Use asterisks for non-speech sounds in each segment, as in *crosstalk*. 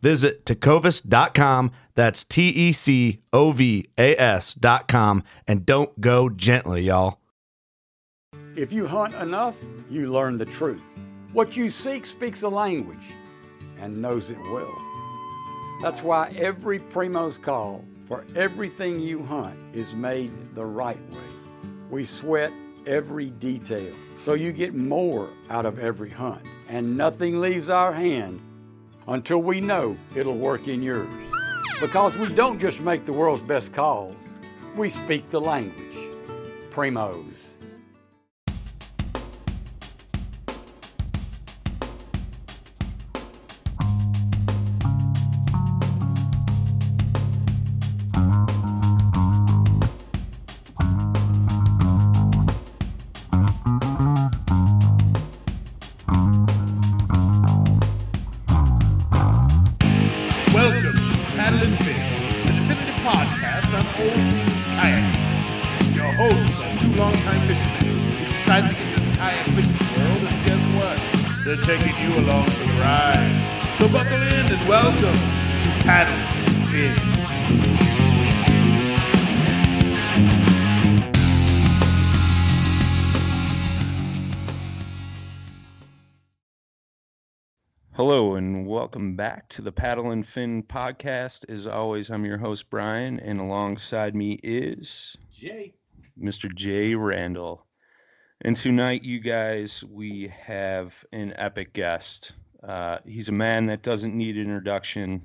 Visit tecovas.com. That's T E C O V A S.com. And don't go gently, y'all. If you hunt enough, you learn the truth. What you seek speaks a language and knows it well. That's why every Primos call for everything you hunt is made the right way. We sweat every detail so you get more out of every hunt, and nothing leaves our hand until we know it'll work in yours. Because we don't just make the world's best calls, we speak the language. Primos. Back to the Paddle and Fin podcast. As always, I'm your host Brian, and alongside me is Jay. Mr. Jay Randall. And tonight, you guys, we have an epic guest. Uh, he's a man that doesn't need introduction.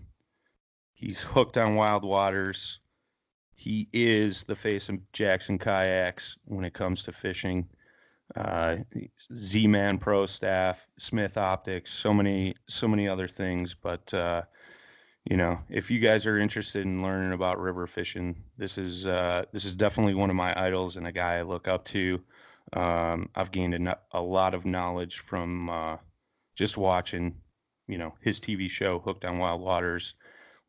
He's hooked on wild waters. He is the face of Jackson Kayaks when it comes to fishing uh, Z-Man Pro staff, Smith Optics, so many, so many other things. But uh, you know, if you guys are interested in learning about river fishing, this is uh, this is definitely one of my idols and a guy I look up to. Um, I've gained a, a lot of knowledge from uh, just watching, you know, his TV show Hooked on Wild Waters,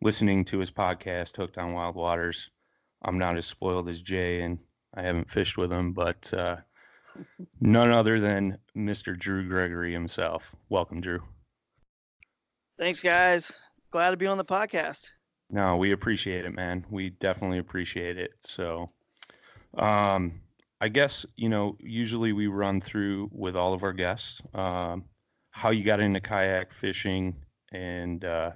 listening to his podcast Hooked on Wild Waters. I'm not as spoiled as Jay, and I haven't fished with him, but uh, none other than Mr. Drew Gregory himself. Welcome, Drew. Thanks, guys. Glad to be on the podcast. No, we appreciate it, man. We definitely appreciate it. So, um, I guess you know, usually we run through with all of our guests um, how you got into kayak fishing and uh,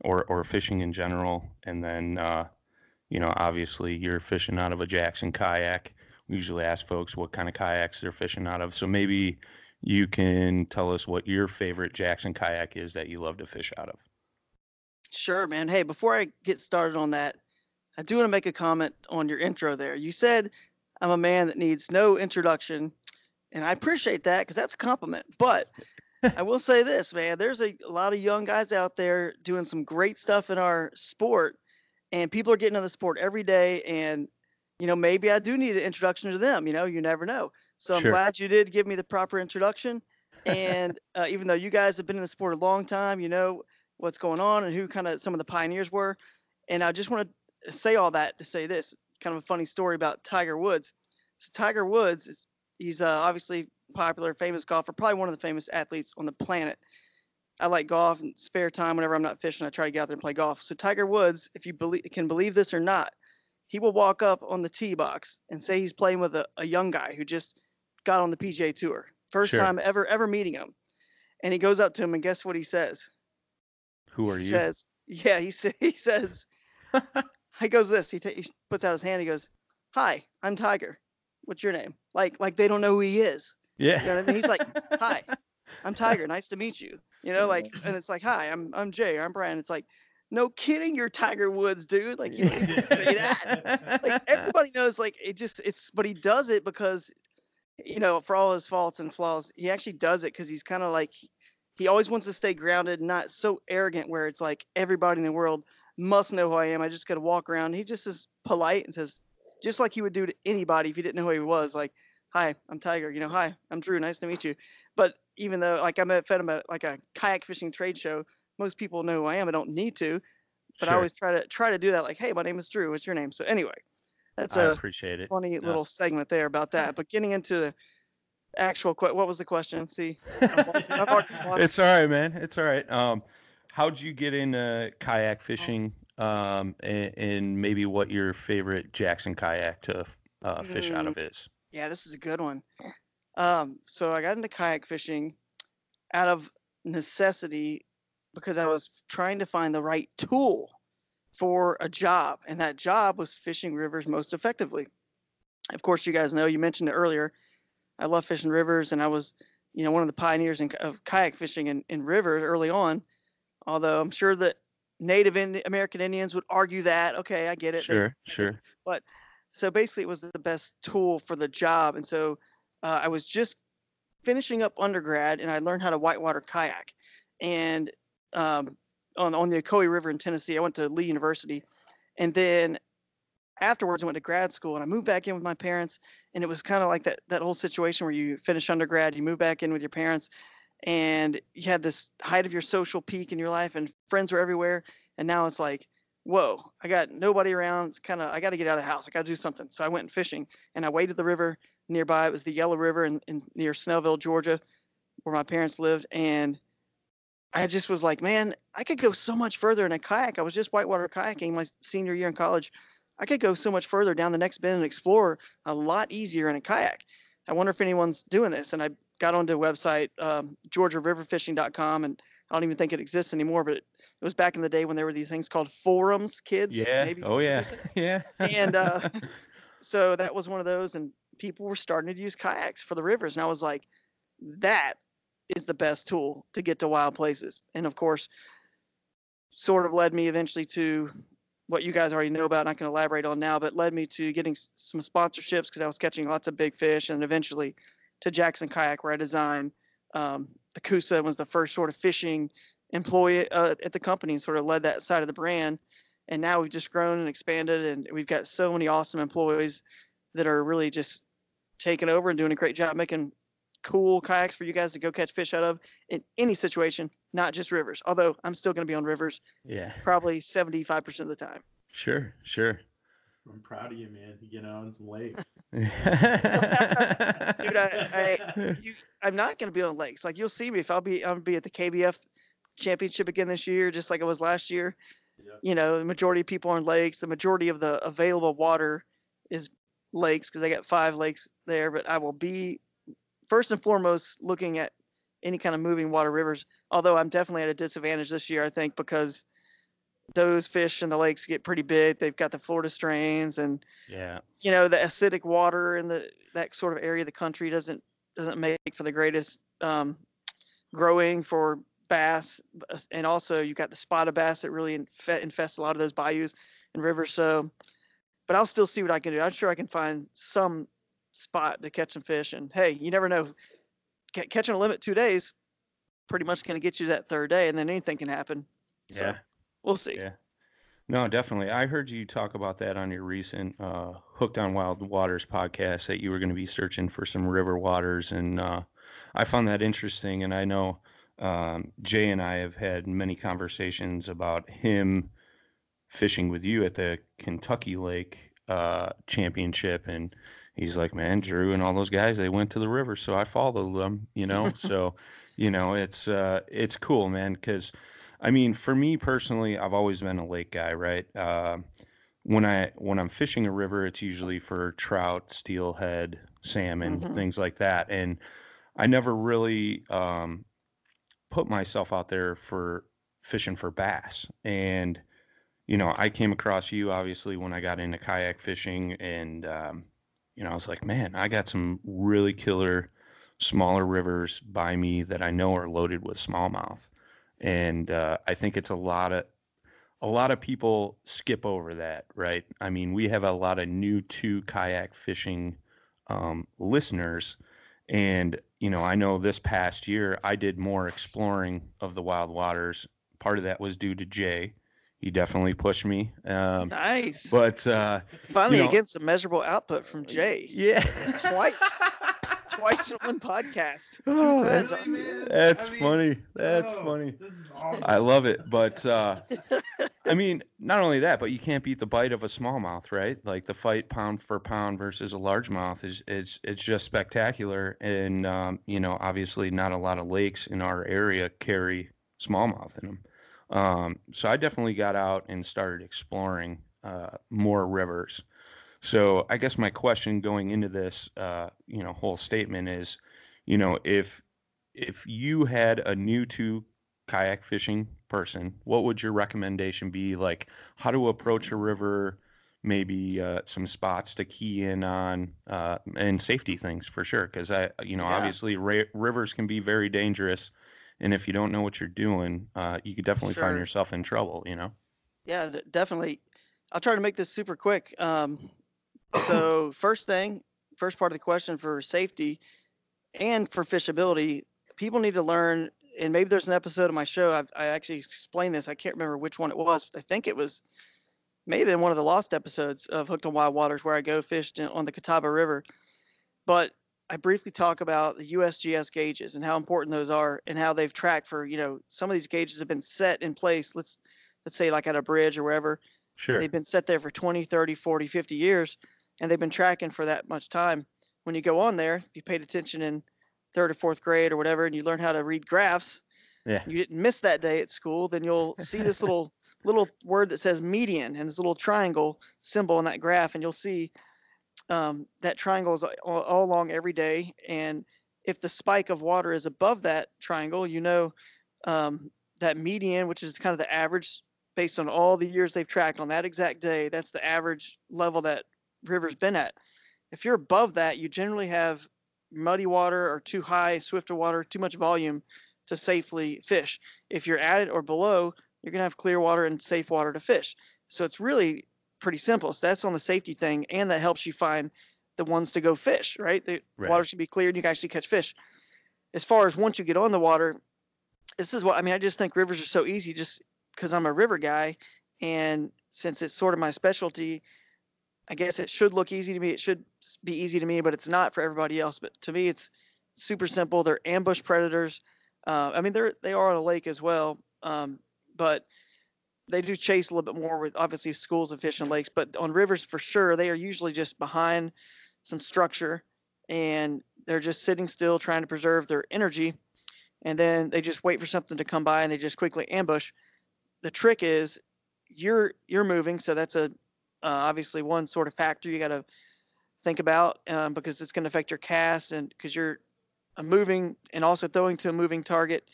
or or fishing in general, and then uh, you know, obviously you're fishing out of a Jackson kayak. We usually ask folks what kind of kayaks they're fishing out of. So maybe you can tell us what your favorite Jackson kayak is that you love to fish out of. Sure, man. Hey, before I get started on that, I do want to make a comment on your intro there. You said I'm a man that needs no introduction, and I appreciate that because that's a compliment. But I will say this, man, there's a, a lot of young guys out there doing some great stuff in our sport, and people are getting into the sport every day. And, you know, maybe I do need an introduction to them. You know, you never know. So I'm Sure. glad you did give me the proper introduction. And uh, even though you guys have been in the sport a long time, you know what's going on and who kind of some of the pioneers were. And I just want to say all that to say this kind of a funny story about Tiger Woods. So Tiger Woods is he's uh, obviously popular, famous golfer, probably one of the famous athletes on the planet. I like golf and spare time whenever I'm not fishing. I try to get out there and play golf. So Tiger Woods, if you believe, can believe this or not, he will walk up on the tee box and say he's playing with a, a young guy who just got on the PGA Tour, first Sure. time ever ever meeting him. And he goes up to him and guess what he says? Who are he you? says, yeah, he, sa- *laughs* he says, *laughs* he goes this, he, ta- he puts out his hand, he goes, hi, I'm Tiger. What's your name? Like, like they don't know who he is. yeah. You know I mean? He's like, hi, *laughs* I'm Tiger. Nice to meet you. You know, like, and it's like, hi, I'm, I'm Jay, I'm Brian. It's like, no kidding, you're Tiger Woods, dude. Like, you don't need to say that. Like, everybody knows, like, it just, it's, but he does it because, you know, for all his faults and flaws, he actually does it because he's kind of like, he always wants to stay grounded, not so arrogant where it's like everybody in the world must know who I am. I just got to walk around. He just is polite and says, just like he would do to anybody if he didn't know who he was, like, "Hi, I'm Tiger." You know, "Hi, I'm Drew. Nice to meet you." But even though, like, I'm at him at like a kayak fishing trade show, most people know who I am. I don't need to, but I always try to try to do that. Like, "Hey, my name is Drew. What's your name?" So anyway, that's I a appreciate it. funny Yeah. little segment there about that. But getting into the actual, que- what was the question? See, *laughs* lost- it's all right, man. It's all right. Um, how'd you get into kayak fishing? Um, and, and maybe what your favorite Jackson kayak to uh, fish out Mm. of is? Yeah, this is a good one. Um, so I got into kayak fishing out of necessity because I was trying to find the right tool for a job, and that job was fishing rivers most effectively. Of course, you guys know you mentioned it earlier. I love fishing rivers, and I was, you know, one of the pioneers in, of kayak fishing in, in rivers early on. Although I'm sure that Native Indi- American Indians would argue that. Okay, I get it. they- Sure, But so basically it was the best tool for the job and so uh, i was just finishing up undergrad and i learned how to whitewater kayak and um, on, on the ocoee river in tennessee i went to lee university and then afterwards i went to grad school and i moved back in with my parents and it was kind of like that that whole situation where you finish undergrad you move back in with your parents and you had this height of your social peak in your life and friends were everywhere and now it's like whoa, I got nobody around. It's kind of, I got to get out of the house. I got to do something. So I went fishing and I waded the river nearby. It was the Yellow River in, in near Snellville, Georgia, where my parents lived. And I just was like, man, I could go so much further in a kayak. I was just whitewater kayaking my senior year in college. I could go so much further down the next bend and explore a lot easier in a kayak. I wonder if anyone's doing this. And I got onto a website, um, GeorgiaRiverFishing.com, and I don't even think it exists anymore, but it, it was back in the day when there were these things called forums, kids. Yeah. maybe oh yeah. *laughs* Yeah. And, uh, *laughs* So that was one of those, and people were starting to use kayaks for the rivers, and I was like, that is the best tool to get to wild places. And of course, sort of led me eventually to what you guys already know about. Not going to elaborate on now, but led me to getting s- some sponsorships because I was catching lots of big fish, and eventually to Jackson Kayak, where I designed um, the Coosa was the first sort of fishing employee uh, at the company, and sort of led that side of the brand. And now we've just grown and expanded, and we've got so many awesome employees that are really just taking over and doing a great job making cool kayaks for you guys to go catch fish out of in any situation, not just rivers. Although I'm still going to be on rivers Yeah. probably 75% of the time. Sure. Sure. I'm proud of you, man. You get on some lakes. *laughs* Dude, I, I, you, I'm not going to be on lakes. Like you'll see me if I'll be, I'll be at the KBF championship again this year, just like I was last year. Yep. You know, the majority of people are on lakes. The majority of the available water is lakes because they got five lakes there. But I will be first and foremost looking at any kind of moving water rivers. Although I'm definitely at a disadvantage this year, I think, because those fish in the lakes get pretty big. They've got the Florida strains and yeah. you know the acidic water in the that sort of area of the country doesn't doesn't make for the greatest um, growing for bass and also you've got the spotted bass that really infe- infest a lot of those bayous and rivers so but i'll still see what i can do i'm sure i can find some spot to catch some fish and hey you never know Ca- catching a limit two days pretty much going to get you that third day and then anything can happen So, Yeah. we'll see Yeah. No, definitely. I heard you talk about that on your recent uh, Hooked on Wild Waters podcast that you were going to be searching for some river waters. And uh, I found that interesting. And I know um, Jay and I have had many conversations about him fishing with you at the Kentucky Lake uh, Championship. And he's like, man, Drew and all those guys, they went to the river. So I followed them, you know? *laughs* so, you know, it's, uh, it's cool, man, because I mean, for me personally, I've always been a lake guy, right? Uh, when I when I'm fishing a river, it's usually for trout, steelhead, salmon, Mhm. things like that, and I never really um, put myself out there for fishing for bass. And you know, I came across you obviously when I got into kayak fishing, and um, you know, I was like, man, I got some really killer smaller rivers by me that I know are loaded with smallmouth and uh, I think it's a lot of a lot of people skip over that, right? I mean, we have a lot of new to kayak fishing um, listeners, and you know, I know this past year I did more exploring of the wild waters. Part of that was due to Jay. You definitely pushed me. Um, Nice. but uh, Finally, you know- again, some measurable output from Jay. yeah, *laughs* Twice. Twice in one podcast. *laughs* Two Oh, times that's- on- That's I mean, funny. That's oh, funny. Awesome. I love it. But uh, *laughs* I mean, not only that, but you can't beat the bite of a smallmouth, right? Like the fight pound for pound versus a largemouth is it's it's just spectacular. And um, you know, obviously, not a lot of lakes in our area carry smallmouth in them. Um, so I definitely got out and started exploring uh, more rivers. So I guess my question going into this, uh, you know, whole statement is, you know, if if you had a new to kayak fishing person, what would your recommendation be? Like how to approach a river, maybe uh, some spots to key in on, uh, and safety things for sure. Because I, you know, Yeah. obviously ra- rivers can be very dangerous, and if you don't know what you're doing, uh, you could definitely find yourself in trouble. You know. Yeah, definitely. I'll try to make this super quick. Um, so first thing, first part of the question for safety and for fishability, people need to learn. And maybe there's an episode of my show. I've, I actually explained this. I can't remember which one it was. But I think it was maybe in one of the lost episodes of Hooked on Wild Waters where I go fished on the Catawba River. But I briefly talk about the USGS gauges and how important those are and how they've tracked for, you know, some of these gauges have been set in place. Let's let's say like at a bridge or wherever. Sure. They've been set there for 20, 30, 40, 50 years, and they've been tracking for that much time. When you go on there, if you paid attention in third or fourth grade or whatever, and you learn how to read graphs, Yeah. you didn't miss that day at school, then you'll see this little *laughs* little word that says median and this little triangle symbol in that graph, and you'll see um, that triangle is all, all along every day. And if the spike of water is above that triangle, you know um, that median, which is kind of the average based on all the years they've tracked on that exact day, that's the average level that river's been at. If you're above that, you generally have muddy water or too high, swifter water, too much volume to safely fish. If you're at it or below, you're going to have clear water and safe water to fish. So it's really pretty simple. So that's on the safety thing, and that helps you find the ones to go fish, right? The Right. water should be clear and you can actually catch fish. As far as once you get on the water, this is what I mean. I just think rivers are so easy just because I'm a river guy. And since it's sort of my specialty, I guess it should look easy to me. It should be easy to me, but it's not for everybody else. But to me, it's super simple. They're ambush predators. Uh, I mean, they're they are on a lake as well, um, but they do chase a little bit more with obviously schools of fish and lakes. But on rivers, for sure, they are usually just behind some structure, and they're just sitting still, trying to preserve their energy, and then they just wait for something to come by, and they just quickly ambush. The trick is you're you're moving, so that's a uh, obviously one sort of factor you got to think about um, because it's going to affect your cast and because you're moving and also throwing to a moving target.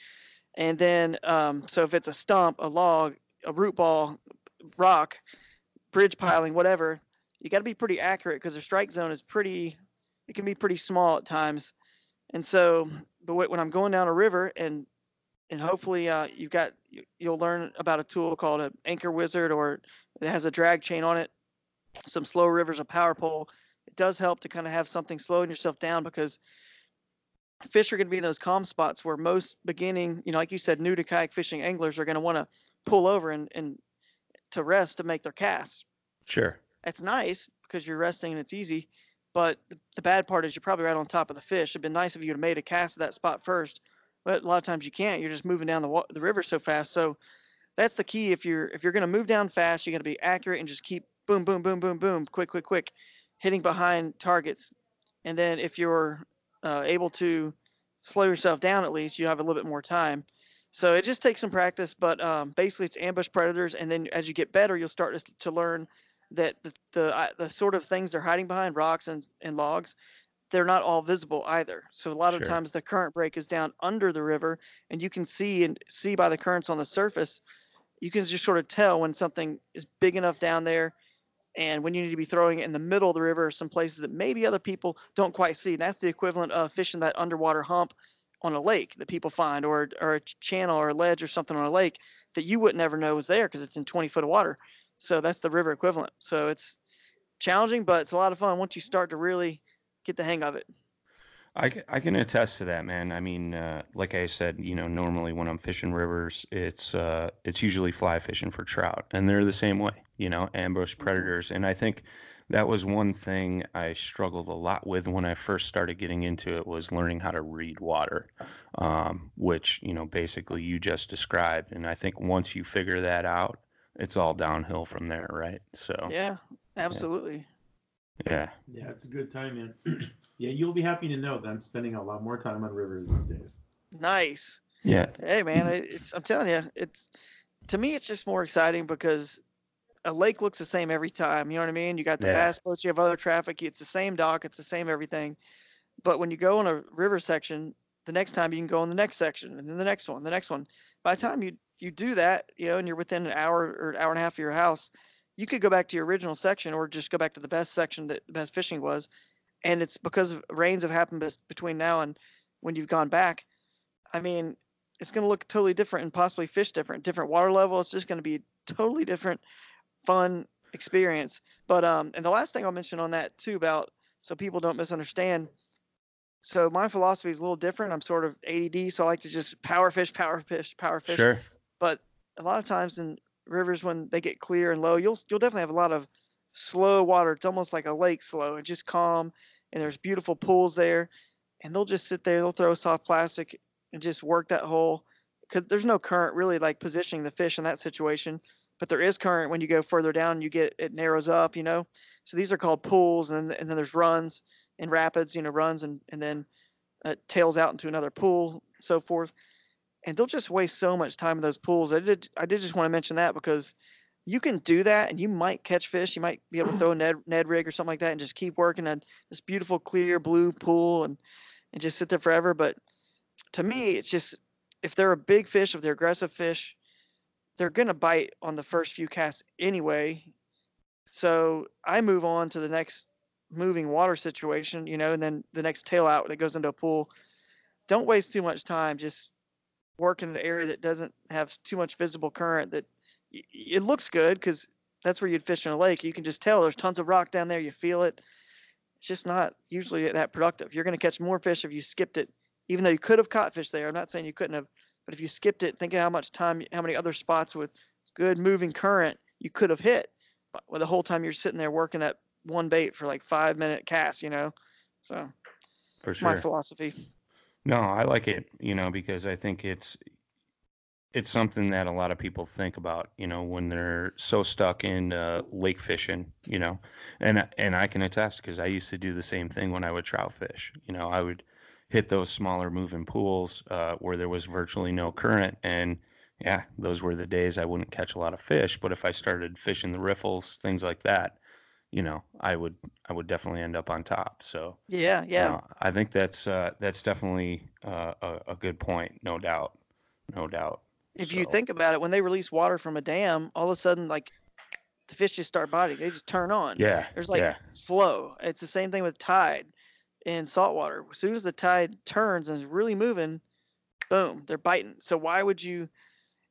And then, um, so if it's a stump, a log, a root ball, rock, bridge piling, whatever, you got to be pretty accurate because their strike zone is pretty, it can be pretty small at times. And so, but when I'm going down a river and and hopefully uh, you've got you- you'll learn about a tool called an anchor wizard or it has a drag chain on it some slow rivers a power pole it does help to kind of have something slowing yourself down because fish are going to be in those calm spots where most beginning you know like you said new to kayak fishing anglers are going to want to pull over and, and to rest to make their casts Sure. that's nice because you're resting and it's easy. But the, the bad part is you're probably right on top of the fish. It'd been nice if you had made a cast at that spot first, but a lot of times you can't. You're just moving down the the river so fast. So that's the key. If you're if you're gonna move down fast, you got to be accurate and just keep boom, boom, boom, boom, boom, quick, quick, quick, hitting behind targets. And then if you're uh, able to slow yourself down at least, you have a little bit more time. So it just takes some practice, but um, basically it's ambush predators, and then as you get better, you'll start to, to learn that the the, uh, the sort of things they're hiding behind rocks and, and logs, they're not all visible either. So a lot Sure. of times the current break is down under the river, and you can see and see by the currents on the surface, you can just sort of tell when something is big enough down there, and when you need to be throwing it in the middle of the river, some places that maybe other people don't quite see. And that's the equivalent of fishing that underwater hump on a lake that people find, or or a channel or a ledge or something on a lake that you would never know was there because it's in 20 foot of water. So that's the river equivalent. So it's challenging, but it's a lot of fun once you start to really get the hang of it. I, I can attest to that, man. I mean, uh, like I said, you know, normally when I'm fishing rivers, it's uh, it's usually fly fishing for trout, and they're the same way, you know, ambush predators. And I think that was one thing I struggled a lot with when I first started getting into it was learning how to read water, um, which you know basically you just described. And I think once you figure that out, it's all downhill from there, right? So Yeah, absolutely. yeah. Yeah, it's a good time, man. *clears throat* yeah, you'll be happy to know that I'm spending a lot more time on rivers these days. Nice. Yeah. Hey man, it's I'm telling you, it's to me it's just more exciting because a lake looks the same every time. You know what I mean? You got the Yeah. bass boats, you have other traffic, it's the same dock, it's the same everything. But when you go on a river section, the next time you can go on the next section and then the next one, the next one. By the time you you do that, you know, and you're within an hour or an hour and a half of your house, you could go back to your original section or just go back to the best section that the best fishing was. And it's because rains have happened between now and when you've gone back. I mean, it's going to look totally different and possibly fish different, different water level. It's just going to be totally different, fun experience. But um, and the last thing I'll mention on that too about so people don't misunderstand. So my philosophy is a little different. I'm sort of ADD, so I like to just power fish, power fish, power fish. Sure. But a lot of times in rivers when they get clear and low, you'll you'll definitely have a lot of slow water. It's almost like a lake slow and just calm. And there's beautiful pools there, and they'll just sit there. They'll throw soft plastic and just work that hole because there's no current really like positioning the fish in that situation. But there is current when you go further down. You get it narrows up, you know. So these are called pools, and and then there's runs and rapids, you know, runs and and then uh, tails out into another pool, so forth and they'll just waste so much time in those pools. I did I did just want to mention that because you can do that and you might catch fish. You might be able to throw a *clears throat* Ned, Ned rig or something like that and just keep working on this beautiful clear blue pool and and just sit there forever. But to me, it's just if they're a big fish, if they're aggressive fish, they're gonna bite on the first few casts anyway. So I move on to the next moving water situation, you know, and then the next tail out that goes into a pool. Don't waste too much time. Just work in an area that doesn't have too much visible current that it looks good because that's where you'd fish in a lake. You can just tell there's tons of rock down there. You feel it. It's just not usually that productive. You're going to catch more fish if you skipped it, even though you could have caught fish there. I'm not saying you couldn't have, but if you skipped it, think of how much time, how many other spots with good moving current you could have hit. But well, the whole time you're sitting there working that one bait for like five minute cast, you know. So For sure. my philosophy. No, I like it, you know, because I think it's it's something that a lot of people think about, you know, when they're so stuck in uh, lake fishing, you know, and and I can attest because I used to do the same thing when I would trout fish. You know, I would hit those smaller moving pools uh, where there was virtually no current, and yeah, those were the days I wouldn't catch a lot of fish. But if I started fishing the riffles, things like that, you know, I would I would definitely end up on top. So. Yeah, yeah. Uh, I think that's uh, that's definitely uh, a, a good point, no doubt, no doubt. if you think about it, when they release water from a dam, all of a sudden, like the fish just start biting. They just turn on. Yeah, There's like yeah, flow. It's the same thing with tide in saltwater. As soon as the tide turns and is really moving, boom, they're biting. So why would you,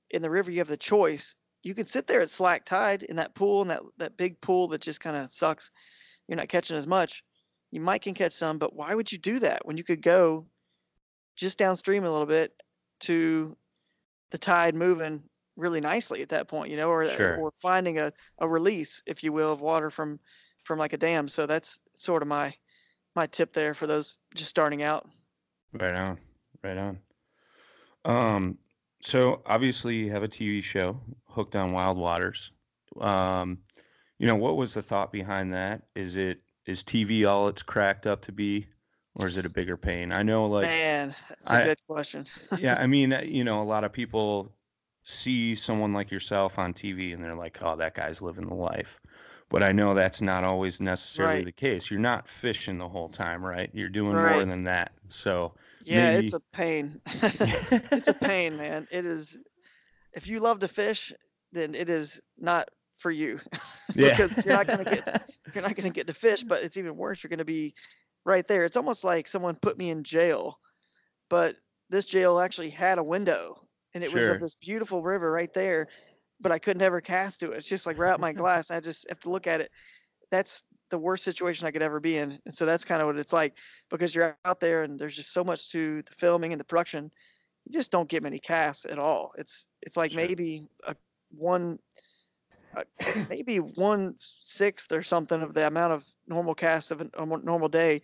in the river, you have the choice. You can sit there at slack tide in that pool, in that, that big pool that just kind of sucks. You're not catching as much. You might can catch some, but why would you do that when you could go just downstream a little bit to the tide moving really nicely at that point, you know, or Sure. or finding a, a release, if you will, of water from from like a dam. So that's sort of my my tip there for those just starting out. right on, right on. Um, so obviously you have a TV show, Hooked on Wild Waters. Um, you know, what was the thought behind that? Is it is TV all it's cracked up to be, or is it a bigger pain? I know, like, Man, that's a good question. *laughs* yeah, I mean, uh, you know, a lot of people see someone like yourself on TV and they're like, "Oh, that guy's living the life." But I know that's not always necessarily Right. the case. You're not fishing the whole time, right? You're doing more than that. So, Yeah, it's a pain. *laughs* *laughs* it's a pain, man. It is. If you love to fish, then it is not for you *laughs* yeah. because you're not gonna get you're not gonna get to fish. But it's even worse. You're gonna be right there. It's almost like someone put me in jail, but this jail actually had a window, and it was Sure. of this beautiful river right there. But I could never cast to it. It's just like right out my *laughs* glass. I just have to look at it. That's the worst situation I could ever be in. And so that's kind of what it's like because you're out there and there's just so much to the filming and the production. You just don't get many casts at all. It's it's like Sure. maybe a one uh, *coughs* maybe one sixth or something of the amount of normal casts of a normal normal day.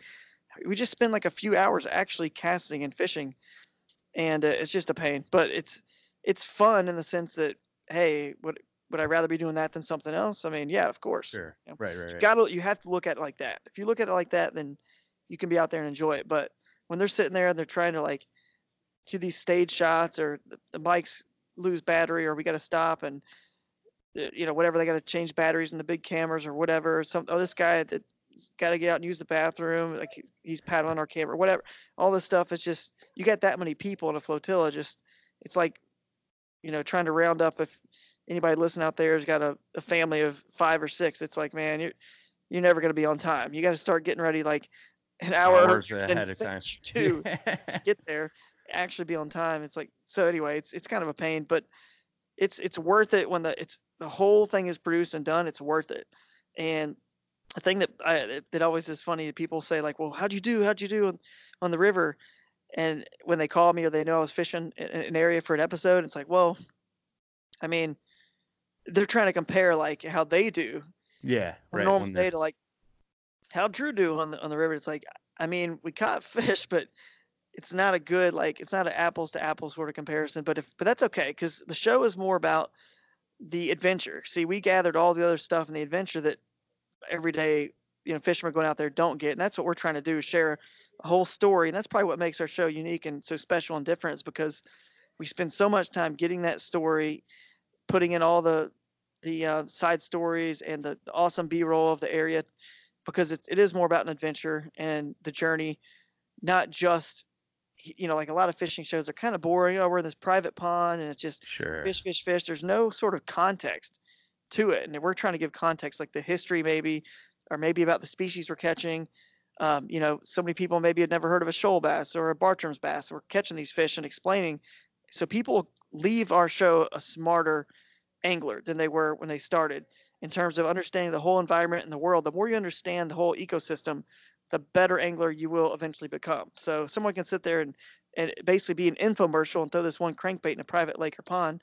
We just spend like a few hours actually casting and fishing, and uh, it's just a pain. But it's it's fun in the sense that hey, would would I rather be doing that than something else? I mean, yeah, of course. Sure. you know. Right, right, You right. gotta you have to look at it like that. If you look at it like that, then you can be out there and enjoy it. But when they're sitting there and they're trying to like do these stage shots or the, the mics lose battery or we got to stop and uh, you know whatever they got to change batteries in the big cameras or whatever. or Some oh this guy that got to get out and use the bathroom like he's paddling our camera whatever. All this stuff is just you got that many people in a flotilla. Just it's like you know trying to round up if anybody listening out there has got a, a family of five or six. It's like man you're you're never going to be on time. You got to start getting ready like an hour Hours ahead of time. *laughs* to *laughs* get there, actually be on time. It's like so. Anyway, it's it's kind of a pain, but it's it's worth it when the it's the whole thing is produced and done. It's worth it. And the thing that I that- that always is funny, people say like, "Well, how'd you do? How'd you do on, on the river?" And when they call me or they know I was fishing in in an area for an episode, it's like, well, I mean, they're trying to compare like how they do yeah, right. normal day to like how Drew do on the on the river. It's like I mean we caught *laughs* fish, but it's not a good like it's not an apples to apples sort of comparison. But if but that's okay because the show is more about the adventure. See, we gathered all the other stuff in the adventure that everyday you know fishermen going out there don't get, and that's what we're trying to do: is share a whole story. And that's probably what makes our show unique and so special and different, is because we spend so much time getting that story, putting in all the the uh, side stories and the, the awesome B-roll of the area because it's, it is more about an adventure and the journey, not just you know like a lot of fishing shows are kind of boring. Oh, we're in this private pond and it's just Sure. fish, fish, fish. There's no sort of context to it, and we're trying to give context, like the history maybe, or maybe about the species we're catching. Um, you know, so many people maybe had never heard of a shoal bass or a Bartram's bass. We're catching these fish and explaining, so people leave our show a smarter angler than they were when they started in terms of understanding the whole environment in the world. The more you understand the whole ecosystem, the better angler you will eventually become. So someone can sit there and, and basically be an infomercial and throw this one crankbait in a private lake or pond.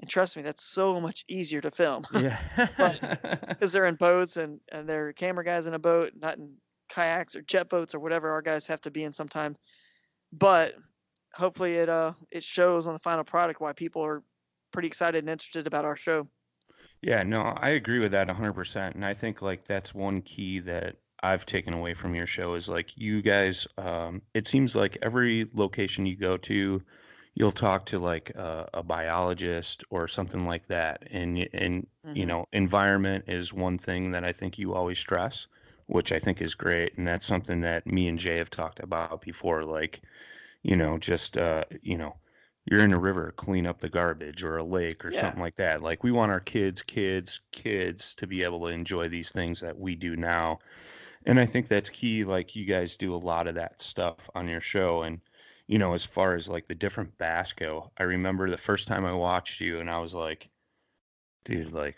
And trust me, that's so much easier to film *laughs* Yeah. because *laughs* they're in boats and, and they're camera guys in a boat, not in kayaks or jet boats or whatever our guys have to be in sometimes. But hopefully it uh it shows on the final product why people are pretty excited and interested about our show. Yeah, no, I agree with that 100%. And I think like that's one key that I've taken away from your show is like you guys um it seems like every location you go to you'll talk to like a, a biologist or something like that and and you Mhm. know environment is one thing that I think you always stress which I think is great and that's something that me and Jay have talked about before like you know just uh you know you're in a river clean up the garbage or a lake or Yeah. something like that like we want our kids kids kids to be able to enjoy these things that we do now and i think that's key like you guys do a lot of that stuff on your show and you know as far as like the different bass go i remember the first time i watched you and i was like dude like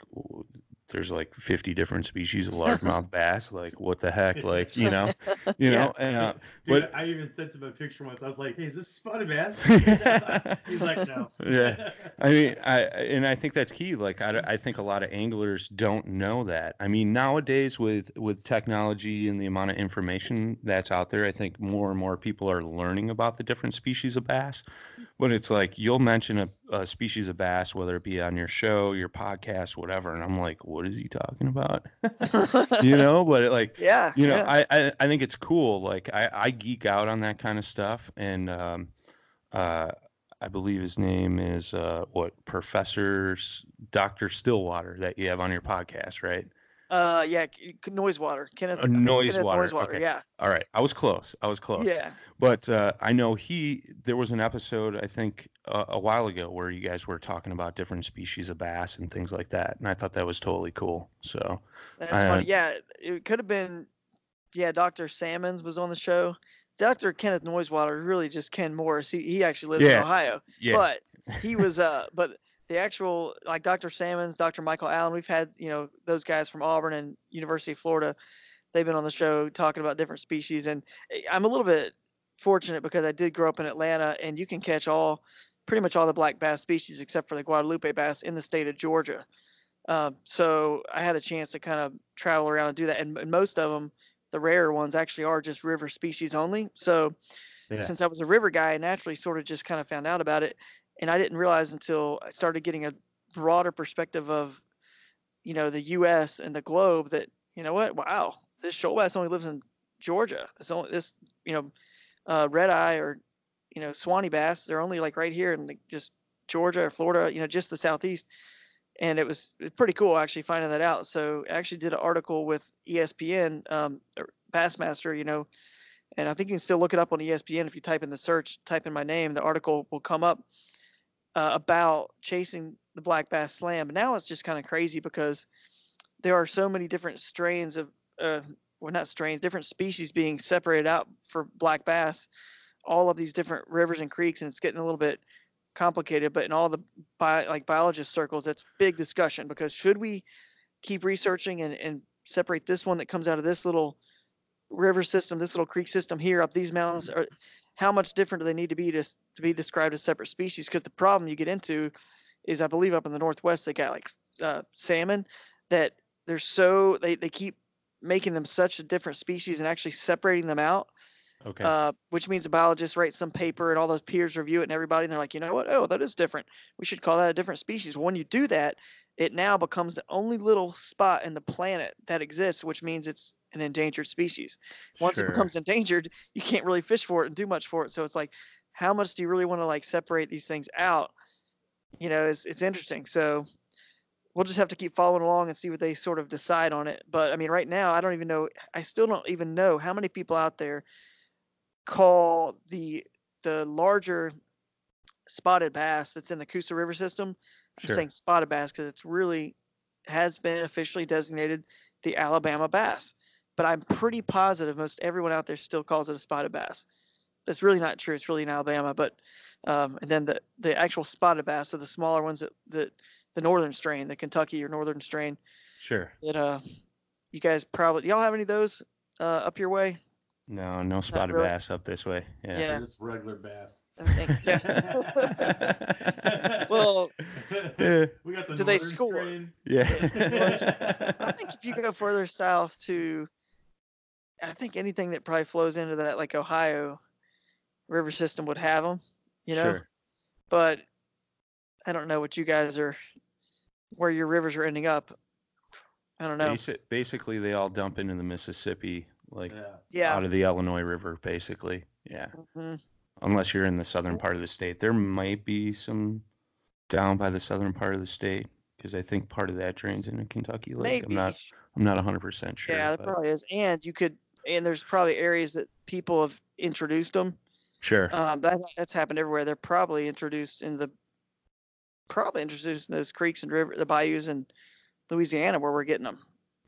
there's like 50 different species of *laughs* largemouth bass like what the heck like you know *laughs* you Yeah. know and, uh, Dude, but I even sent him a picture once. I was like, "Hey, is this spotted bass?" *laughs* He's like, "No." Yeah. I mean, I and I think that's key. Like, I, I think a lot of anglers don't know that. I mean, nowadays with with technology and the amount of information that's out there, I think more and more people are learning about the different species of bass. But it's like you'll mention a, a species of bass, whether it be on your show, your podcast, whatever, and I'm like, what is he talking about? *laughs* you know? But it, like, *laughs* yeah. you know yeah. I, I i think it's cool like i i geek out on that kind of stuff and um uh i believe his name is uh what professor dr stillwater that you have on your podcast right Uh, yeah, noise water. Kenneth. Uh, Noise Kenneth Water, Noise water. okay. Yeah. all right i was close i was close Yeah. but uh i know he there was an episode i think uh, a while ago where you guys were talking about different species of bass and things like that and i thought that was totally cool so That's Uh, funny. Yeah, it could have been. Yeah, Dr. Sammons was on the show. Dr. Kenneth Noisewater really just Ken Morris. He he actually lives in Ohio, yeah but he was uh but the actual like Dr. Sammons, Dr. Michael Allen, we've had you know those guys from Auburn and University of Florida, they've been on the show talking about different species, and eh, I'm a little bit fortunate because I did grow up in Atlanta, and you can catch all, pretty much all the black bass species except for the Guadalupe bass in the state of Georgia. Um, so I had a chance to kind of travel around and do that, and, and most of them, the rarer ones, actually are just river species only. So Yeah. since I was a river guy, I naturally sort of just kind of found out about it, and I didn't realize until I started getting a broader perspective of, you know, the U.S. and the globe that you know what, wow, this shoal bass only lives in Georgia. This only this you know, uh, red eye or you know Suwannee bass, they're only like right here in like just Georgia or Florida, you know, just the southeast. And it was, pretty cool actually finding that out. So I actually did an article with ESPN, um, Bassmaster, you know, and I think you can still look it up on ESPN if you type in the search, type in my name, the article will come up uh, about chasing the black bass slam. But now it's just kind of crazy because there are so many different strains of, uh, well, not strains, different species being separated out for black bass, all of these different rivers and creeks, and it's getting a little bit complicated. But in all the bi- like biologist circles, that's big discussion because should we keep researching and, and separate this one that comes out of this little river system, this little creek system here up these mountains, or how much different do they need to be to, to be described as separate species? Because the problem you get into is, I believe, up in the northwest, they got like uh, salmon that they're so they they keep making them such a different species and actually separating them out Okay. uh, which means the biologist writes some paper and all those peers review it and everybody, and they're like, you know what? Oh, that is different. We should call that a different species. When you do that, it now becomes the only little spot in the planet that exists, which means it's an endangered species. Once Sure. it becomes endangered, you can't really fish for it and do much for it. So it's like, how much do you really want to like separate these things out? You know, it's it's interesting. So we'll just have to keep following along and see what they sort of decide on it. But I mean, right now, I don't even know. I still don't even know how many people out there call the the larger spotted bass that's in the Coosa River system. I'm Sure. saying spotted bass because it's really has been officially designated the Alabama bass. But I'm pretty positive most everyone out there still calls it a spotted bass. That's really not true. It's really in Alabama. But um, and then the the actual spotted bass, so the smaller ones that that the northern strain, the Kentucky or northern strain Sure. that uh you guys probably y'all have any of those uh, up your way? No, no spotted really. bass up this way. Yeah. Yeah. Just regular bass. I. *laughs* Well, Yeah. we got the do they score? strain. Yeah. I think if you go further south to, I think anything that probably flows into that like Ohio river system would have them, you know. Sure. But I don't know what you guys are, where your rivers are ending up. I don't know. Basi- basically, they all dump into the Mississippi, like Yeah. Yeah. out of the Illinois River, basically. Yeah. mhm. Unless you're in the southern part of the state, there might be some down by the southern part of the state because I think part of that drains into Kentucky Lake. Maybe. I'm not. I'm not 100 percent sure. yeah, there probably is. And you could, and there's probably areas that people have introduced them. Sure. Um, that that's happened everywhere. They're probably introduced in the probably introduced in those creeks and river, the bayous in Louisiana where we're getting them,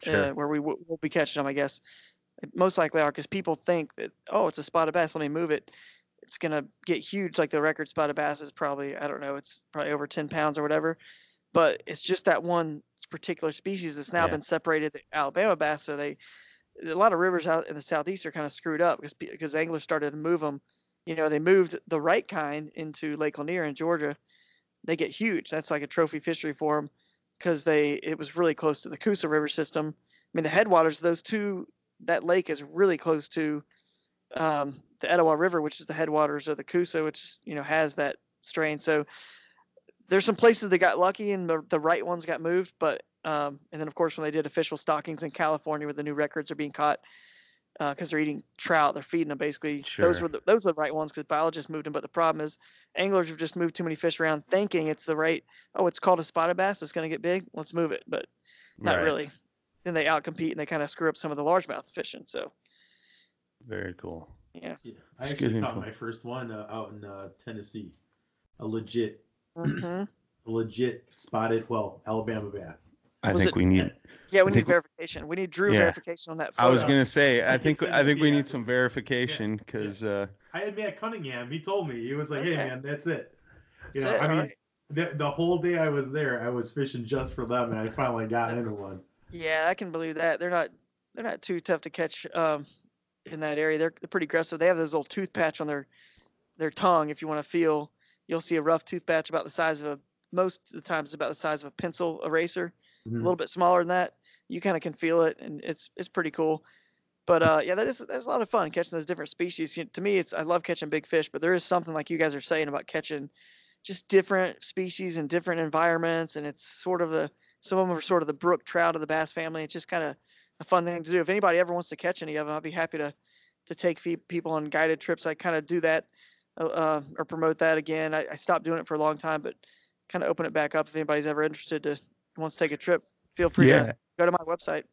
Sure. uh, where we w- will be catching them. I guess It most likely are because people think that oh, it's a spotted bass. Let me move it. It's gonna get huge. Like the record spotted bass is probably I don't know. It's probably over 10 pounds or whatever. But it's just that one particular species that's now Yeah. been separated, the Alabama bass. So they a lot of rivers out in the southeast are kind of screwed up because because anglers started to move them. You know, they moved the right kind into Lake Lanier in Georgia. They get huge. That's like a trophy fishery for them because they it was really close to the Coosa River system. I mean, the headwaters, of those two, that lake is really close to um, the Etowah River, which is the headwaters of the Coosa, which you know has that strain. So there's some places that got lucky and the, the right ones got moved, but um, and then of course when they did official stockings in California, where the new records are being caught because they're eating trout, they're feeding them basically. Those were the, those are the right ones because biologists moved them. But the problem is anglers have just moved too many fish around, thinking it's the right. Oh, it's called a spotted bass. It's going to get big. Let's move it, but not Right. really. Then they outcompete and they kind of screw up some of the largemouth fishing. So Very cool. yeah. Yeah, I It's actually caught info. my first one uh, out in uh, Tennessee. A legit, *clears throat* hmm a legit spotted, well, Alabama bass. I Was think it- we need. Yeah, we I need think we- verification. We need Drew Yeah. verification on that photo. I was gonna say. I I think. I think we need some verification because. Uh, I had met Cunningham. He told me he was like, "Hey man, that's it." You That's know, it, I mean, alright. the, the whole day I was there, I was fishing just for them, and I finally got That's- into one. Yeah, I can believe that. They're not they're not too tough to catch um, in that area. They're, they're pretty aggressive. They have this little tooth patch on their their tongue. If you want to feel, you'll see a rough tooth patch about the size of a most of the times about the size of a pencil eraser, Mhm. a little bit smaller than that. You kind of can feel it, and it's it's pretty cool. But uh, yeah, that is that's a lot of fun catching those different species. You to me, it's I love catching big fish, but there is something like you guys are saying about catching just different species in different environments, and it's sort of the some of them are sort of the brook trout of the bass family. It's just kind of a fun thing to do. If anybody ever wants to catch any of them, I'd be happy to to take people on guided trips. I kind of do that uh, uh, or promote that again. I, I stopped doing it for a long time, but kind of open it back up if anybody's ever interested to wants to take a trip. Feel free Yeah. to go to my website.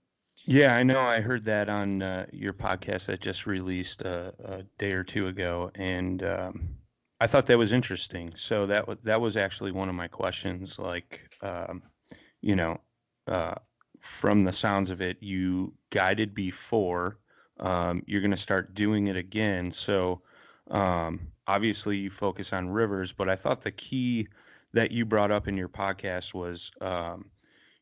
Yeah, I know. I heard that on uh, your podcast that just released a, a day or two ago, and um, I thought that was interesting. So that was that was actually one of my questions. Like, um, you know, uh, from the sounds of it, you guided before. Um, you're going to start doing it again. So um, obviously, you focus on rivers, but I thought the key that you brought up in your podcast was. Um,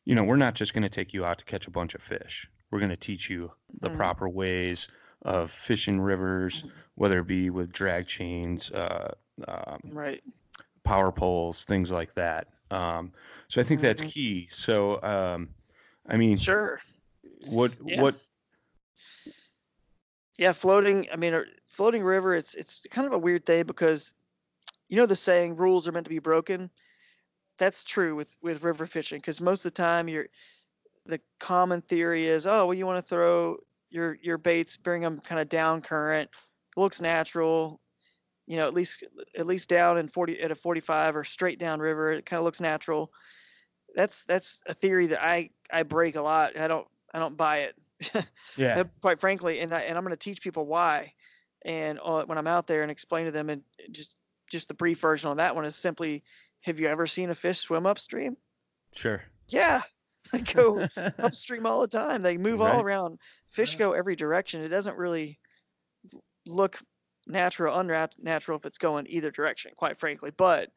you know, we're not just going to take you out to catch a bunch of fish. We're going to teach you the Mhm. proper ways of fishing rivers, whether it be with drag chains, uh, um, Right. Power poles, things like that. Um, so I think that's Mhm. key. So, um, I mean, Sure. what Yeah. what Yeah, floating. I mean, floating river. It's it's kind of a weird thing because, you know, the saying "rules are meant to be broken." That's true with with river fishing because most of the time you're, the common theory is, oh, well, you want to throw your your baits, bring them kind of down current. Looks natural, you know, at least at least down in 40 at a 45 or straight down river. It kind of looks natural. That's that's a theory that I I break a lot. I don't I don't buy it. *laughs* yeah quite frankly, and I, and I'm going to teach people why. And uh, when I'm out there and explain to them, and just just the brief version on that one is simply, have you ever seen a fish swim upstream? sure Yeah, *laughs* they go *laughs* upstream all the time. They move Right. all around. Fish go every direction. It doesn't really look natural, unnatural if it's going either direction, quite frankly. But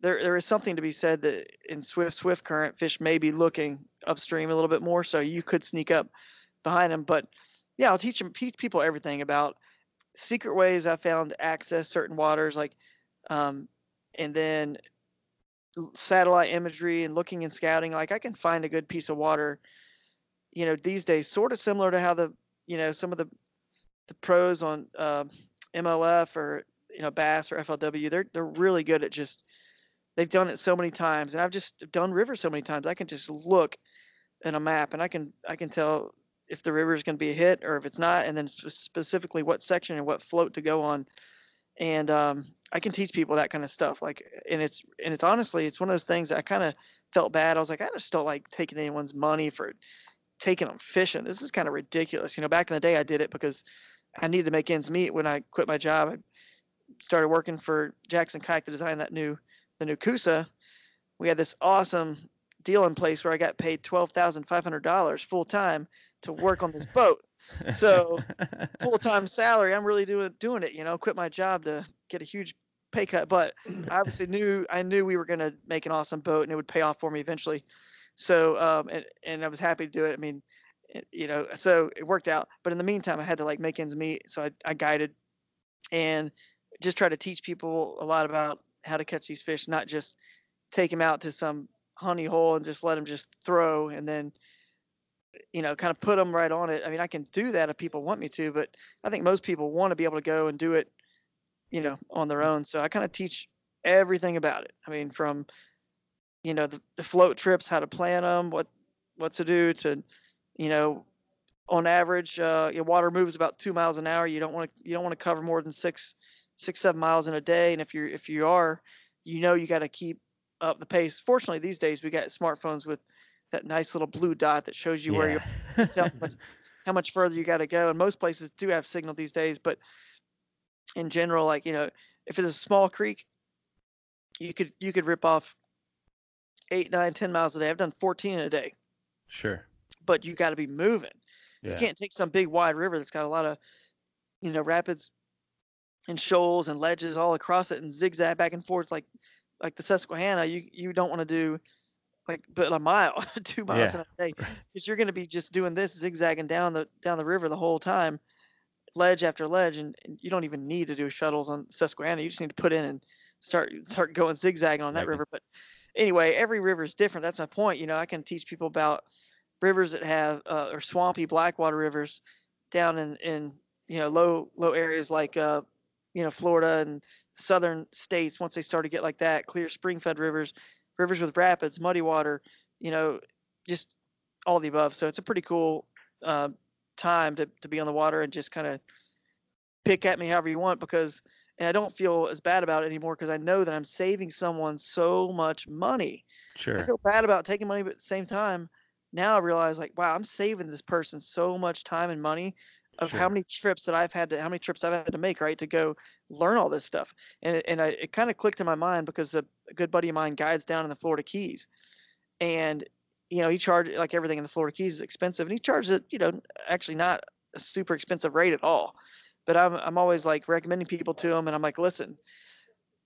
there there is something to be said that in swift swift current, fish may be looking upstream a little bit more, so you could sneak up behind them. But yeah, I'll teach them teach people everything about secret ways I found access certain waters, like um, and then satellite imagery and looking and scouting. Like I can find a good piece of water, you know, these days, sort of similar to how the you know some of the the pros on uh, MLF or you know Bass or FLW. They're they're really good at just they've done it so many times, and I've just done rivers so many times. I can just look at a map and I can I can tell if the river is going to be a hit or if it's not, and then specifically what section and what float to go on. And um, I can teach people that kind of stuff. Like, and it's and it's honestly, it's one of those things that I kind of felt bad. I was like, I just don't like taking anyone's money for taking them fishing. This is kind of ridiculous. You know, back in the day, I did it because I needed to make ends meet. When I quit my job, I started working for Jackson Kayak to design that new the new Coosa. We had this awesome deal in place where I got paid twelve thousand five hundred dollars full time to work on this *laughs* boat. So *laughs* full time salary, I'm really doing doing it. You know, quit my job to get a huge pay cut, but I obviously *laughs* knew I knew we were going to make an awesome boat and it would pay off for me eventually. So um, and and I was happy to do it. I mean, it- you know, so it worked out. But in the meantime, I had to like make ends meet. So I I guided and just try to teach people a lot about how to catch these fish, not just take them out to some honey hole and just let them just throw and then you know kind of put them right on it i mean i can do that if people want me to but i think most people want to be able to go and do it you know on their own so i kind of teach everything about it i mean from you know the, the float trips how to plan them what what to do to you know on average uh, your water moves about two miles an hour. You don't want to you don't want to cover more than six six seven miles in a day. And if you're if you are you know you got to keep up the pace. Fortunately these days we got smartphones with that nice little blue dot that shows you where you're tell *laughs* how much, how much further you got to go. And most places do have signal these days, but in general, like you know, if it's a small creek, you could you could rip off eight, nine, ten miles a day. I've done 14 in a day, sure but you got to be moving. yeah You can't take some big wide river that's got a lot of, you know, rapids and shoals and ledges all across it and zigzag back and forth like like the Susquehanna. You you don't want to do like but a mile, *laughs* two miles Yeah. in a day, *laughs* because you're going to be just doing this zigzagging down the down the river the whole time, ledge after ledge, and, and you don't even need to do shuttles on Susquehanna. You just need to put in and start start going zigzagging on that Right. river. But anyway, every river is different. That's my point. You know, I can teach people about rivers that have uh, or swampy blackwater rivers down in in you know low low areas like uh you know Florida and southern states once they start to get like that clear spring fed rivers rivers with rapids muddy water you know just all the above so it's a pretty cool uh, time to, to be on the water and just kind of pick at me however you want because and i don't feel as bad about it anymore because i know that i'm saving someone so much money Sure. I feel bad about taking money, but at the same time, now I realize like, wow, I'm saving this person so much time and money of how many trips that I've had to, how many trips I've had to make, right, to go learn all this stuff. And it, and I, it kind of clicked in my mind because a, a good buddy of mine guides down in the Florida Keys, and you know he charged like everything in the Florida Keys is expensive, and he charges it, you know, actually not a super expensive rate at all. But I'm I'm always like recommending people to him, and I'm like, listen,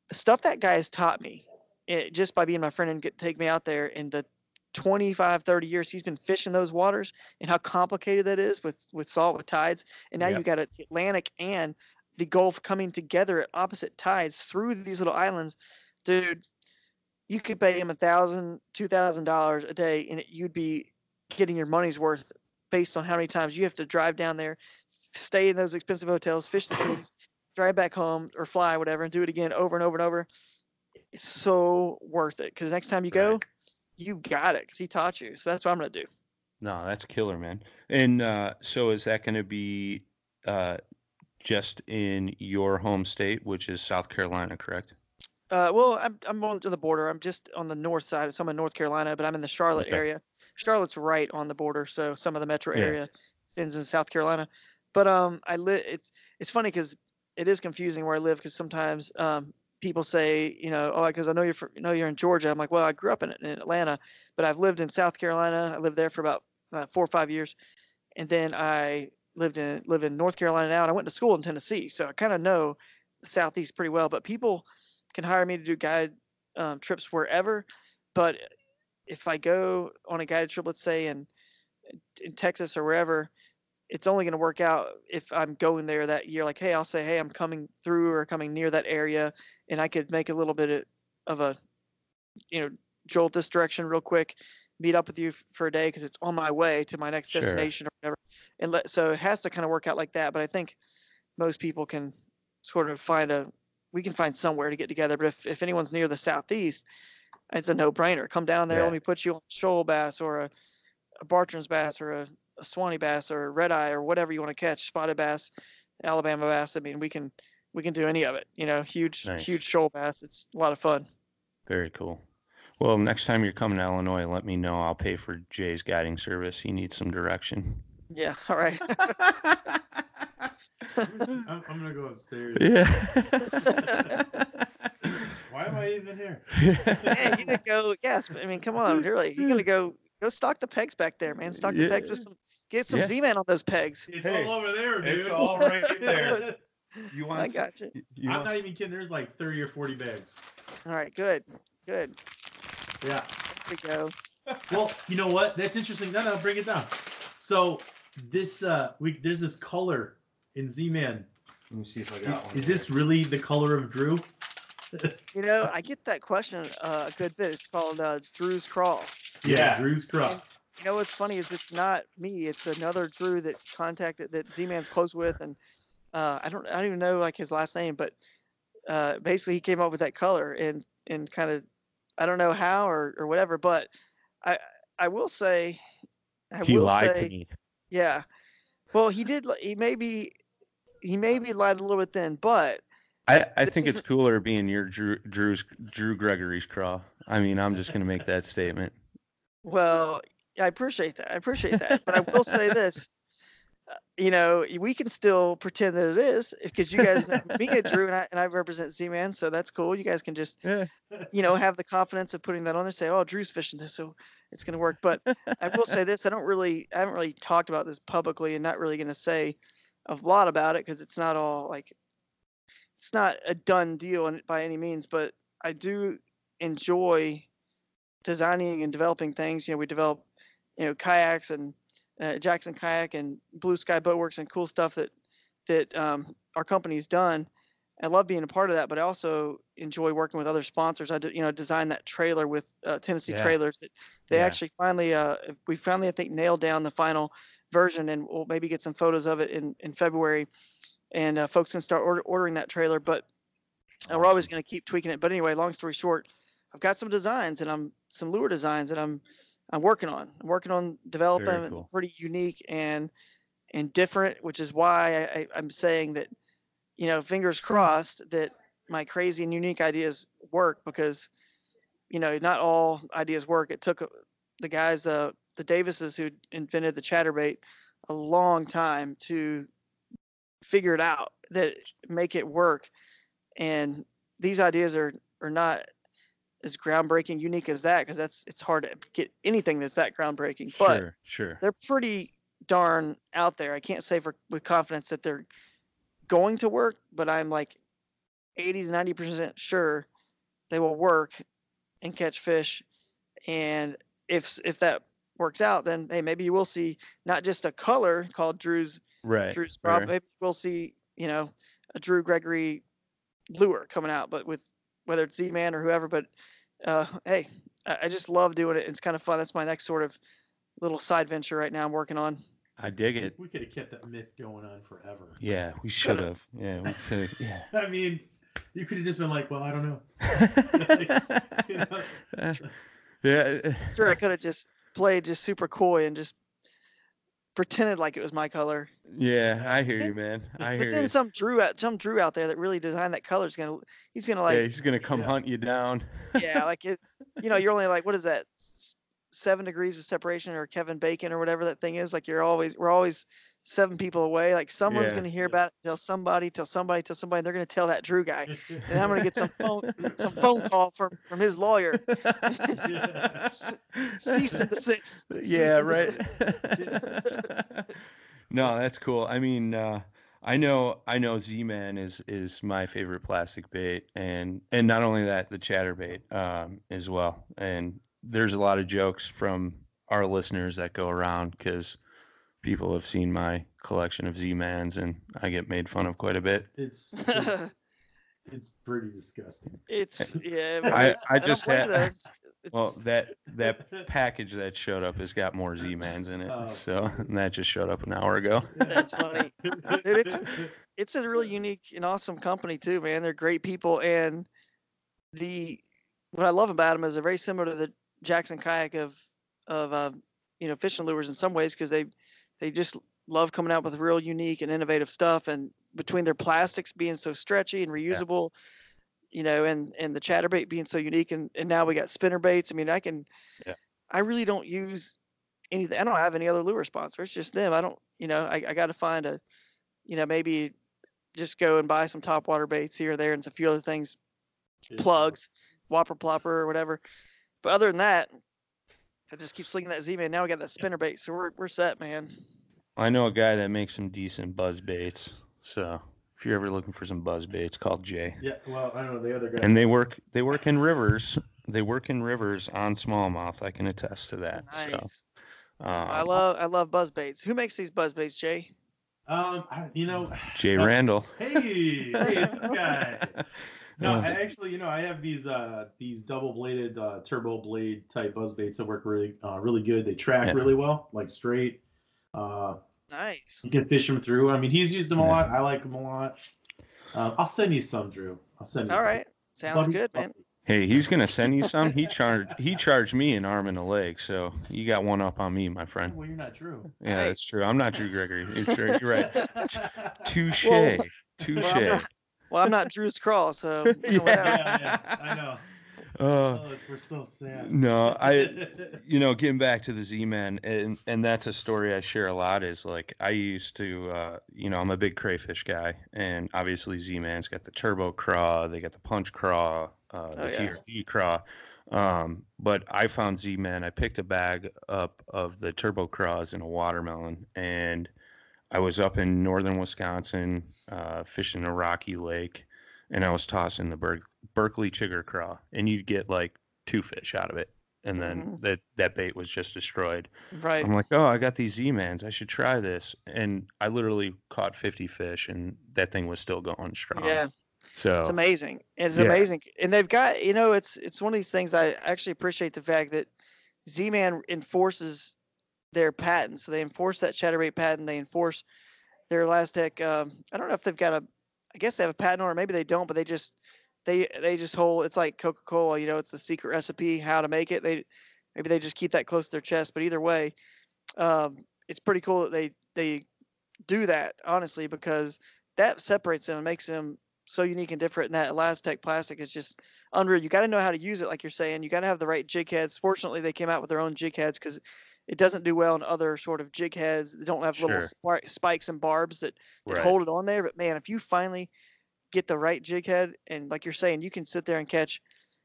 the stuff that guy has taught me it, just by being my friend and get, take me out there and the 25 30 years he's been fishing those waters and how complicated that is with with salt with tides and now Yep. you got a- the atlantic and the gulf coming together at opposite tides through these little islands dude you could pay him a thousand two thousand dollars a day and it, you'd be getting your money's worth based on how many times you have to drive down there stay in those expensive hotels fish the keys *coughs* drive back home or fly whatever and do it again over and over and over it's so worth it because next time you go Right. You got it because he taught you so that's what i'm gonna do No, that's killer, man. And uh, so is that going to be uh, just in your home state, which is South Carolina, correct? Uh, well, I'm I'm on to the border. I'm just on the north side. So I'm in North Carolina, but I'm in the Charlotte Okay. area. Charlotte's right on the border, so some of the metro Yeah. area ends in South Carolina. But um, I live. It's it's funny because it is confusing where I live because sometimes um people say you know oh because I know you're you know you're in Georgia. I'm like well I grew up in, in Atlanta, but I've lived in South Carolina. I lived there for about uh, four or five years, and then I lived in live in North Carolina now, and I went to school in Tennessee, so I kind of know the Southeast pretty well. But people can hire me to do guide um, trips wherever. But if I go on a guided trip, let's say in in Texas or wherever, it's only going to work out if I'm going there that year. Like, hey, I'll say, hey, I'm coming through or coming near that area, and I could make a little bit of- of a, you know, jolt this direction real quick, meet up with you for a day because it's on my way to my next Sure. destination or whatever. And let, so it has to kind of work out like that. But I think most people can sort of find a we can find somewhere to get together. But if, if anyone's near the southeast, it's a no brainer. Come down there, Yeah. let me put you on shoal bass or a, a Bartram's bass or a, a Suwannee bass or a red eye or whatever you want to catch, spotted bass, Alabama bass. I mean, we can we can do any of it. You know, huge Nice. huge shoal bass. It's a lot of fun. Very cool. Well, next time you're coming to Illinois, let me know. I'll pay for Jay's guiding service. He needs some direction. Yeah. All right. *laughs* I'm, I'm gonna go upstairs. Yeah. *laughs* Why am I even here? *laughs* man, you're gonna go? Yes. I mean, come on, really. You're gonna go go stock the pegs back there, man. Stock the pegs with some. Get some Yeah. Z-man on those pegs. It's Hey, all over there, dude. it's all right *laughs* there. You want? I got you. You I'm want, not even kidding. There's like 30 or 40 bags. All right. Good. Good. Yeah. There we go. *laughs* Well, you know what? That's interesting. No, no, bring it down. So this uh we there's this color in Z-Man. let me see if I Is, got one. is this really the color of Drew? *laughs* You know, I get that question uh, a good bit. It's called uh, Drew's Crawl. Yeah, Drew's crop. You know what's funny is it's not me. It's another Drew that contacted that Z-Man's close with, and uh, I don't I don't even know like his last name, but uh, basically he came up with that color and and kind of I don't know how or, or whatever, but I I will say I he will lied say, to me. Yeah. Well, he did. He maybe he maybe lied a little bit then, but I, I think it's cooler being your Drew Drew's Drew Gregory's craw. I mean, I'm just gonna make that statement. Well, I appreciate that. I appreciate that. But I *laughs* will say this. uh, You know, we can still pretend that it is because you guys know me and Drew and I, and I represent Z-Man, so that's cool. You guys can just, Yeah. you know, have the confidence of putting that on there. Say, oh, Drew's fishing this, so it's going to work. But I will say this: I don't really, I haven't really talked about this publicly, and not really going to say a lot about it because it's not all like, it's not a done deal by any means. But I do enjoy designing and developing things. You know, we develop, you know, kayaks and uh, Jackson Kayak and Blue Sky Boatworks and cool stuff that that um, our company's done. I love being a part of that, but I also enjoy working with other sponsors. I, you know, designed that trailer with uh, Tennessee Yeah. Trailers. That they Yeah. actually finally, uh, we finally, I think, nailed down the final version, and we'll maybe get some photos of it in in February, and uh, folks can start order, ordering that trailer. But uh, we're always going to keep tweaking it. But anyway, long story short, I've got some designs and I'm some lure designs and I'm I'm working on. I'm working on developing cool. pretty unique and and different, which is why I, I, I'm saying that, you know, fingers crossed that my crazy and unique ideas work because, you know, not all ideas work. It took uh, the guys, uh, the Davises who invented the chatterbait, a long time to figure it out that make it work. And these ideas are are not as groundbreaking, unique as that because that's it's hard to get anything that's that groundbreaking. But Sure, sure. they're pretty darn out there. I can't say for with confidence that they're going to work, but I'm like 80 to 90 percent sure they will work and catch fish. And if if that works out, then hey, maybe you will see not just a color called Drew's Right. Drew's right. maybe we'll see you know a Drew Gregory lure coming out, but with whether it's Z-Man or whoever. But uh, hey, I, I just love doing it. It's kind of fun. That's my next sort of little side venture right now. I'm working on. I dig it. We could have kept that myth going on forever. Yeah, we should have. Yeah, we could. Yeah. *laughs* I mean, you could have just been like, well, I don't know. *laughs* *laughs* You know? Uh, yeah. Sure, I could have just played just super coy and just pretended like it was my color. Yeah, I hear you, man. I hear you. but then you. some Drew out, some Drew out there that really designed that color is gonna, he's gonna like, yeah, he's gonna come Yeah. hunt you down. yeah, *laughs* like it, you know, you're only like, what is that, seven degrees of separation or Kevin Bacon or whatever that thing is. Like you're always, we're always seven people away. Like someone's Yeah. gonna hear about it, tell somebody, tell somebody, tell somebody. They're gonna tell that Drew guy, and I'm gonna get some phone, some phone *laughs* call from from his lawyer. *laughs* *laughs* Cease and desist. Cease yeah, and right. desist. no, that's cool. I mean, uh, I know, I know, Z-Man is is my favorite plastic bait, and and not only that, the chatterbait um, as well. And there's a lot of jokes from our listeners that go around because people have seen my collection of Z-Mans, and I get made fun of quite a bit. It's, it's *laughs* it's pretty disgusting. it's yeah. I- it's- I don't just blame had- you, *laughs* Well, that that *laughs* package that showed up has got more Z-Mans in it, Oh. so and that just showed up an hour ago. That's funny. it's- it's a really unique and awesome company too, man. They're great people, and the what I love about them is they're very similar to the Jackson kayak of of uh, you know fishing lures in some ways because they they just love coming out with real unique and innovative stuff. And between their plastics being so stretchy and reusable, you know, and and the chatterbait being so unique, and and now we got spinner baits. I mean, I can, Yeah. I really don't use anything. I don't have any other lure sponsor. It's just them. I don't, you know, I, I got to find a, you know, maybe just go and buy some top water baits here or there and a few other things, plugs, whopper plopper or whatever. But other than that, I just keep slinging that Z-Man. Now we got that spinner bait, so we're we're set, man. I know a guy that makes some decent buzz baits. So if you're ever looking for some buzz baits, call Jay. Yeah, well, I know the other guy. And they work they work in rivers. They work in rivers on smallmouth. I can attest to that. Nice. So I um, love I love buzz baits. Who makes these buzz baits, Jay? um, you know, Jay Randall. hey, hey, this guy. *laughs* No, Uh, I actually, you know, I have these uh these double bladed uh, turbo blade type buzz baits that work really uh, really good. They track Yeah. really well, like straight. Uh, Nice. you can fish them through. I mean, he's used them a lot. I like them a lot. Uh, I'll send you some, Drew. I'll send you. All some. right. Sounds Bubby- good, man. Hey, he's gonna send you some. He charged he *laughs* charged me an arm and a leg, so you got one up on me, my friend. Well, you're not Drew. Yeah, that's true. I'm not Drew Gregory. You're, true. you're right. *laughs* Touche. Well- Touche. Well, I'm not, well, I'm not Drew's crawl, so *laughs* Yeah. yeah, yeah, I know. Uh, Oh, we're so sad. no, I *laughs* you know, getting back to the Z-Man, and and that's a story I share a lot. Is like I used to, uh, you know, I'm a big crayfish guy, and obviously Z-Man's got the turbo craw, they got the punch craw, uh, the Oh, yeah. TRD craw. Um, but I found Z-Man. I picked a bag up of the turbo craws in a watermelon, and I was up in northern Wisconsin, uh, fishing a rocky lake, and I was tossing the Ber- Berkley chigger craw, and you'd get like two fish out of it and then Mhm. that that bait was just destroyed. Right. I'm like, oh, I got these Z-mans. I should try this. And I literally caught 50 fish, and that thing was still going strong. Yeah. So It's amazing. It's Yeah. amazing, and they've got you know it's it's one of these things I actually appreciate the fact that Z-Man enforces their patent. So they enforce that chatterbait patent. They enforce their ElaZtech. Um, I don't know if they've got a. I guess they have a patent or maybe they don't, but they just they they just hold. It's like Coca-Cola. You know, it's the secret recipe how to make it. They maybe they just keep that close to their chest. But either way, um, it's pretty cool that they they do that honestly because that separates them and makes them so unique and different. And that ElaZtech plastic is just unreal. You got to know how to use it, like you're saying. You got to have the right jig heads. Fortunately, they came out with their own jig heads because it doesn't do well in other sort of jig heads. They don't have little Sure. spar- spikes and barbs that, that Right. hold it on there. But man, if you finally get the right jig head, and like you're saying, you can sit there and catch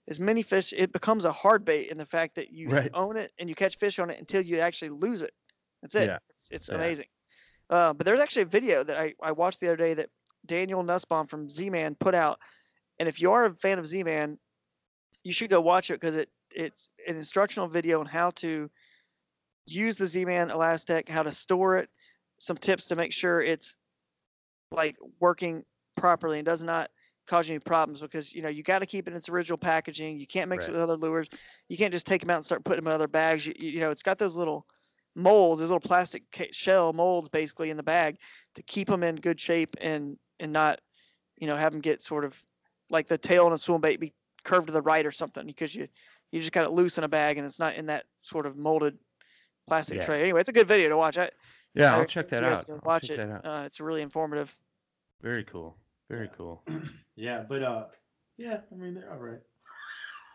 as many fish. It becomes a hard bait in the fact that you Right. own it and you catch fish on it until you actually lose it. That's it. Yeah. It's, it's Yeah. amazing. Uh, but there's actually a video that I, I watched the other day that Daniel Nussbaum from Z-Man put out. And if you are a fan of Z-Man, you should go watch it because it it's an instructional video on how to use the Z-Man ElaZtech, how to store it, some tips to make sure it's like working properly and does not cause you any problems because you know you got to keep it in its original packaging. You can't mix it with other lures. You can't just take them out and start putting them in other bags. You, you you know it's got those little molds, those little plastic shell molds basically in the bag to keep them in good shape and and not you know have them get sort of like the tail on a swim bait be curved to the right or something because you you just got it loose in a bag and it's not in that sort of molded plastic Yeah. tray. Anyway, it's a good video to watch. I, yeah, I I'll check that out. I'll Watch check it. that out. Uh, it's really informative. Very cool. Very cool. *clears throat* Yeah, but uh, yeah, I mean they're all right.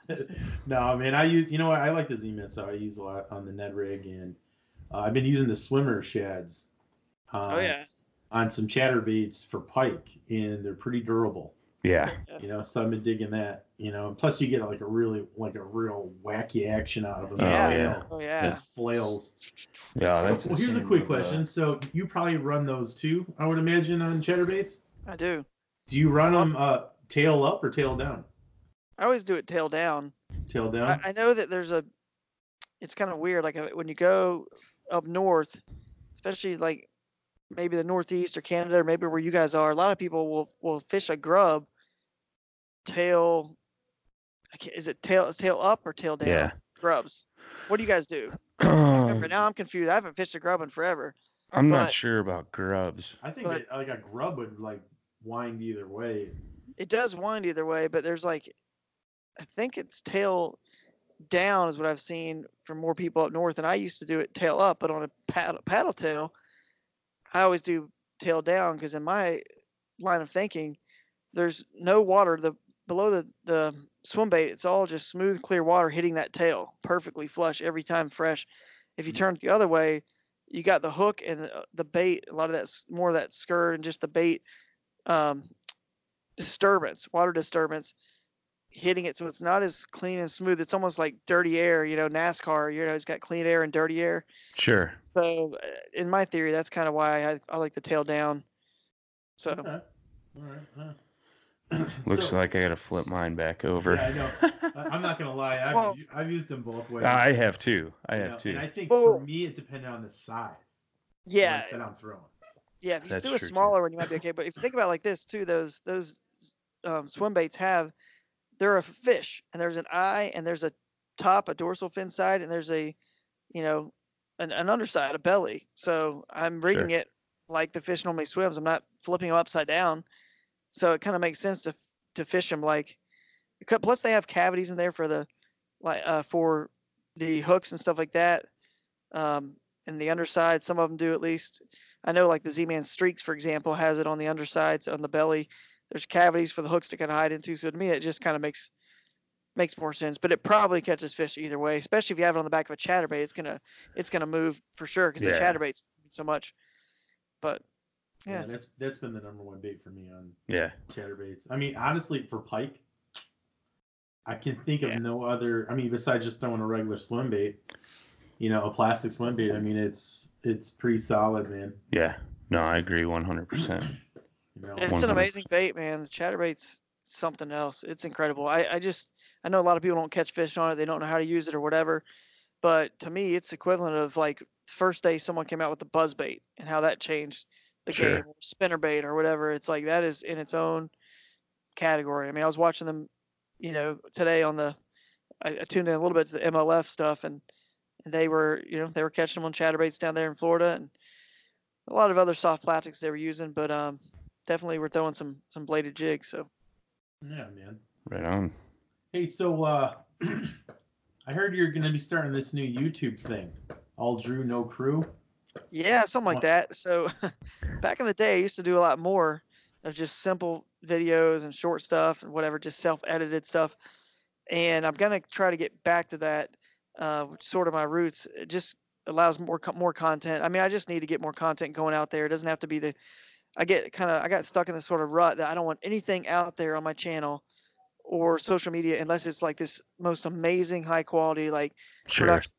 *laughs* no, man, I use you know what I like the Z-Man, so I use a lot on the Ned rig, and uh, I've been using the swimmer shads. Uh, oh yeah. On some chatterbaits for pike, and they're pretty durable. Yeah. *laughs* You know, so I've been digging that. You know, plus you get like a really like a real wacky action out of them. Oh, yeah. yeah. Oh yeah. Just flails. Yeah, that's well, here's a quick with, question. So you probably run those too, I would imagine, on chatterbaits. I do. Do you run them uh, tail up or tail down? I always do it tail down. Tail down. I, I know that there's a. It's kind of weird. Like uh, when you go up north, especially like maybe the Northeast or Canada or maybe where you guys are, a lot of people will will fish a grub tail. I can't, is it tail? Is tail up or tail down? Yeah. Grubs. What do you guys do? Remember, *clears throat* now I'm confused. I haven't fished a grub in forever. not but- not sure about grubs. I think But- it, like a grub would like wind either way. It does wind either way, but there's like, I think it's tail down is what I've seen from more people up north, and I used to do it tail up, but on a paddle, paddle tail, I always do tail down because in my line of thinking, there's no water the below the the swim bait. It's all just smooth, clear water hitting that tail, perfectly flush every time, fresh. If you turn it the other way, you got the hook and uh, the bait. A lot of that's more of that skirt and just the bait um, disturbance, water disturbance, hitting it so it's not as clean and smooth. It's almost like dirty air. You know, NASCAR. You know, it's got clean air and dirty air. Sure. So, uh, in my theory, that's kind of why I, I like the tail down. So, Okay. All right. huh. *clears throat* Looks So- like I gotta flip mine back over. Yeah, I know. I- I'm not gonna lie. I've, Well- u- I've used them both ways. I have two. I have know, two. And I think Well- for me, it depended on the size. yeah, like, that I'm throwing. yeah. If you That's do a true, too. smaller one, you might be okay. But if you think about it like this too, those those um, swim baits have they're a fish, and there's an eye, and there's a top, a dorsal fin side, and there's a you know an, an underside, a belly. So I'm reading it like the fish normally swims. I'm not flipping them upside down. So it kind of makes sense to to fish them like. Plus, they have cavities in there for the like uh, for the hooks and stuff like that. Um, and the underside, some of them do at least. I know like the Z-Man Streaks, for example, has it on the undersides on the belly. There's cavities for the hooks to kind of hide into. So to me, it just kind of makes makes more sense. But it probably catches fish either way, especially if you have it on the back of a chatterbait. It's gonna it's gonna move for sure because the chatterbaits so much. But Yeah. Yeah. that's that's been the number one bait for me on yeah. chatterbaits. I mean, honestly, for pike, I can think of Yeah. no other. I mean, besides just throwing a regular swim bait, you know, a plastic swim bait. I mean, it's it's pretty solid, man. Yeah. No, I agree 100%. You know, it's an 100%. amazing bait, man. The chatterbaits something else. It's incredible. I, I just I know a lot of people don't catch fish on it. They don't know how to use it or whatever. But to me, it's equivalent of like first day someone came out with the buzz bait and how that changed the Sure. game, or spinner bait or whatever. It's like that is in its own category. I mean, I was watching them, you know, today on the. I, I tuned in a little bit to the MLF stuff, and, and they were, you know, they were catching them on chatterbaits down there in Florida, and a lot of other soft plastics they were using, but um, definitely we're throwing some some bladed jigs. So Yeah, man. Right on. Hey, so uh, *clears throat* I heard you're gonna be starting this new YouTube thing. All Drew, no crew. Yeah, something like that. So *laughs* back in the day, I used to do a lot more of just simple videos and short stuff and whatever, just self-edited stuff. And I'm gonna try to get back to that, uh, which sort of my roots. It just allows more more content. I mean, I just need to get more content going out there. It doesn't have to be the. I get kind of I got stuck in this sort of rut that I don't want anything out there on my channel or social media unless it's like this most amazing high quality like Sure. production.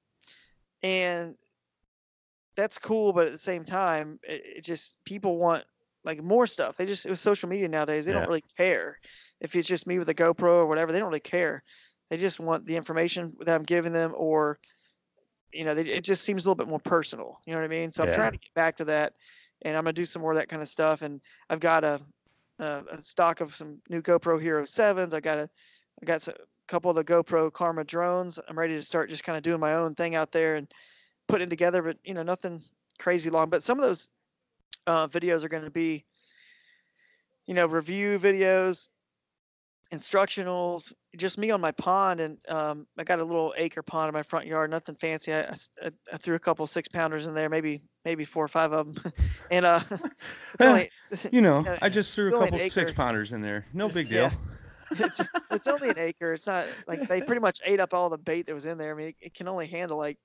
And that's cool, but at the same time, it, it just people want like more stuff. They just with social media nowadays, they Yeah. don't really care if it's just me with a GoPro or whatever. They don't really care. They just want the information that I'm giving them, or you know, they, it just seems a little bit more personal. You know what I mean? So I'm trying to get back to that, and I'm gonna do some more of that kind of stuff. And I've got a a, a stock of some new GoPro Hero sevens. I got a I got a couple of the GoPro Karma drones. I'm ready to start just kind of doing my own thing out there and putting together, but you know, nothing crazy long. But some of those uh, videos are going to be, you know, review videos, instructionals, just me on my pond. And um, I got a little acre pond in my front yard, nothing fancy. I threw a couple six pounders in there, maybe maybe four or five of them, *laughs* and uh, *laughs* only, You know, Yeah, *laughs* I just threw a it's only an couple six pounders in there. No big Yeah. deal. it's it's only an acre. It's not like they pretty much ate up all the bait that was in there. I mean, it, it can only handle like,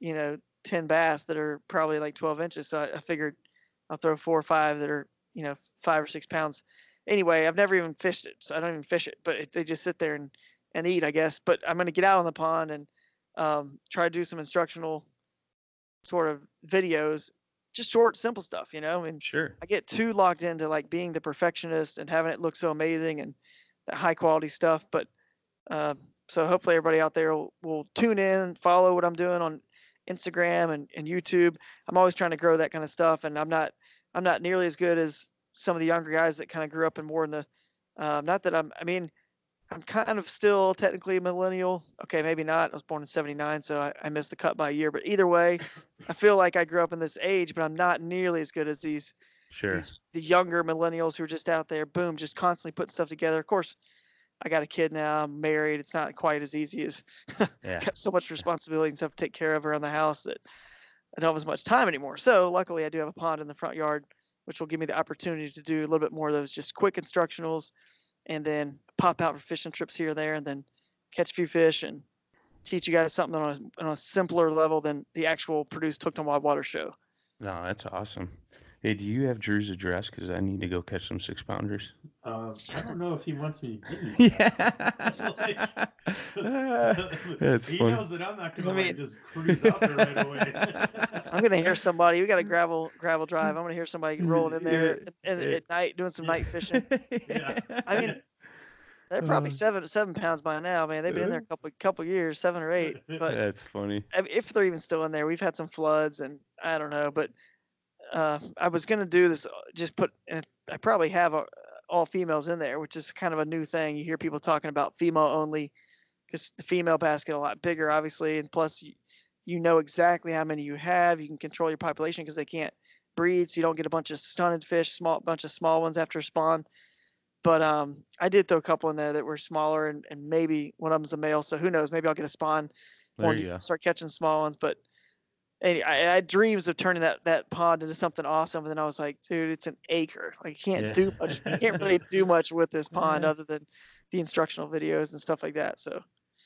you know, ten bass that are probably like twelve inches. So I, I figured I'll throw four or five that are you know five or six pounds. Anyway, I've never even fished it, so I don't even fish it. But it, they just sit there and and eat, I guess. But I'm gonna get out on the pond and um, try to do some instructional sort of videos, just short, simple stuff, you know. And Sure. I get too locked into like being the perfectionist and having it look so amazing and that high quality stuff. But uh, so hopefully everybody out there will, will tune in, and follow what I'm doing on Instagram and, and YouTube. I'm always trying to grow that kind of stuff, and I'm not I'm not nearly as good as some of the younger guys that kind of grew up in more in the. Uh, not that I'm. I mean, I'm kind of still technically a millennial. Okay, maybe not. I was born in '79, so I, I missed the cut by a year. But either way, *laughs* I feel like I grew up in this age, but I'm not nearly as good as these Sure. these- the younger millennials who are just out there, boom, just constantly putting stuff together. Of course, I got a kid now. I'm married. It's not quite as easy as *laughs* Yeah. got so much responsibility and stuff to take care of around the house that I don't have as much time anymore. So luckily, I do have a pond in the front yard, which will give me the opportunity to do a little bit more of those just quick instructionals, and then pop out for fishing trips here and there, and then catch a few fish and teach you guys something on a, on a simpler level than the actual produced hooked on wild water show. No, that's awesome. Hey, do you have Drew's address? Because I need to go catch some six pounders. Uh, I don't know if he wants me to give you. Yeah. *laughs* That's he funny. knows that I'm not gonna Let me- like, just cruise out there right away. *laughs* I'm gonna hear somebody. We got a gravel gravel drive. I'm gonna hear somebody rolling in there Yeah, at, at, yeah. at night doing some night fishing. *laughs* Yeah. I mean, They're probably Uh. seven seven pounds by now, man. They've been in there a couple couple years, seven or eight. But that's funny. If they're even still in there, we've had some floods and I don't know. But uh, I was gonna do this, uh, just put, and I probably have uh, all females in there, which is kind of a new thing. You hear people talking about female only, because the female bass get a lot bigger, obviously, and plus you, you know exactly how many you have. You can control your population because they can't breed, so you don't get a bunch of stunted fish, small bunch of small ones after spawn. But um, I did throw a couple in there that were smaller, and, and maybe one of them's a male. So who knows? Maybe I'll get a spawn There you go. start catching small ones. But any, I, I had dreams of turning that that pond into something awesome. And then I was like, dude, it's an acre. Like, you can't Yeah. do much. You can't really *laughs* do much with this pond Yeah. other than the instructional videos and stuff like that. So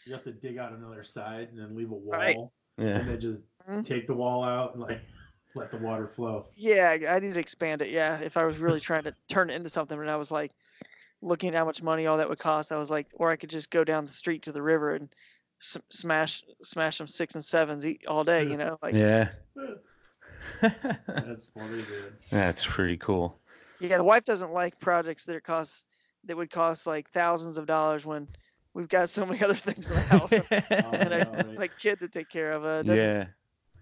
You have to dig out another side and then leave a wall, Right. Yeah. and then just Mhm. take the wall out and like *laughs* let the water flow. yeah, I I need to expand it. Yeah, if I was really trying to turn it into something, and I was like looking at how much money all that would cost, I was like, or I could just go down the street to the river and s- smash smash some six and sevens all day. You know, like Yeah. That's *laughs* funny, dude. That's pretty cool. Yeah, the wife doesn't like projects that cost that would cost like thousands of dollars when we've got so many *laughs* other things in the house and, *laughs* Oh, a, no, and a kid to take care of. Uh, it doesn't, yeah,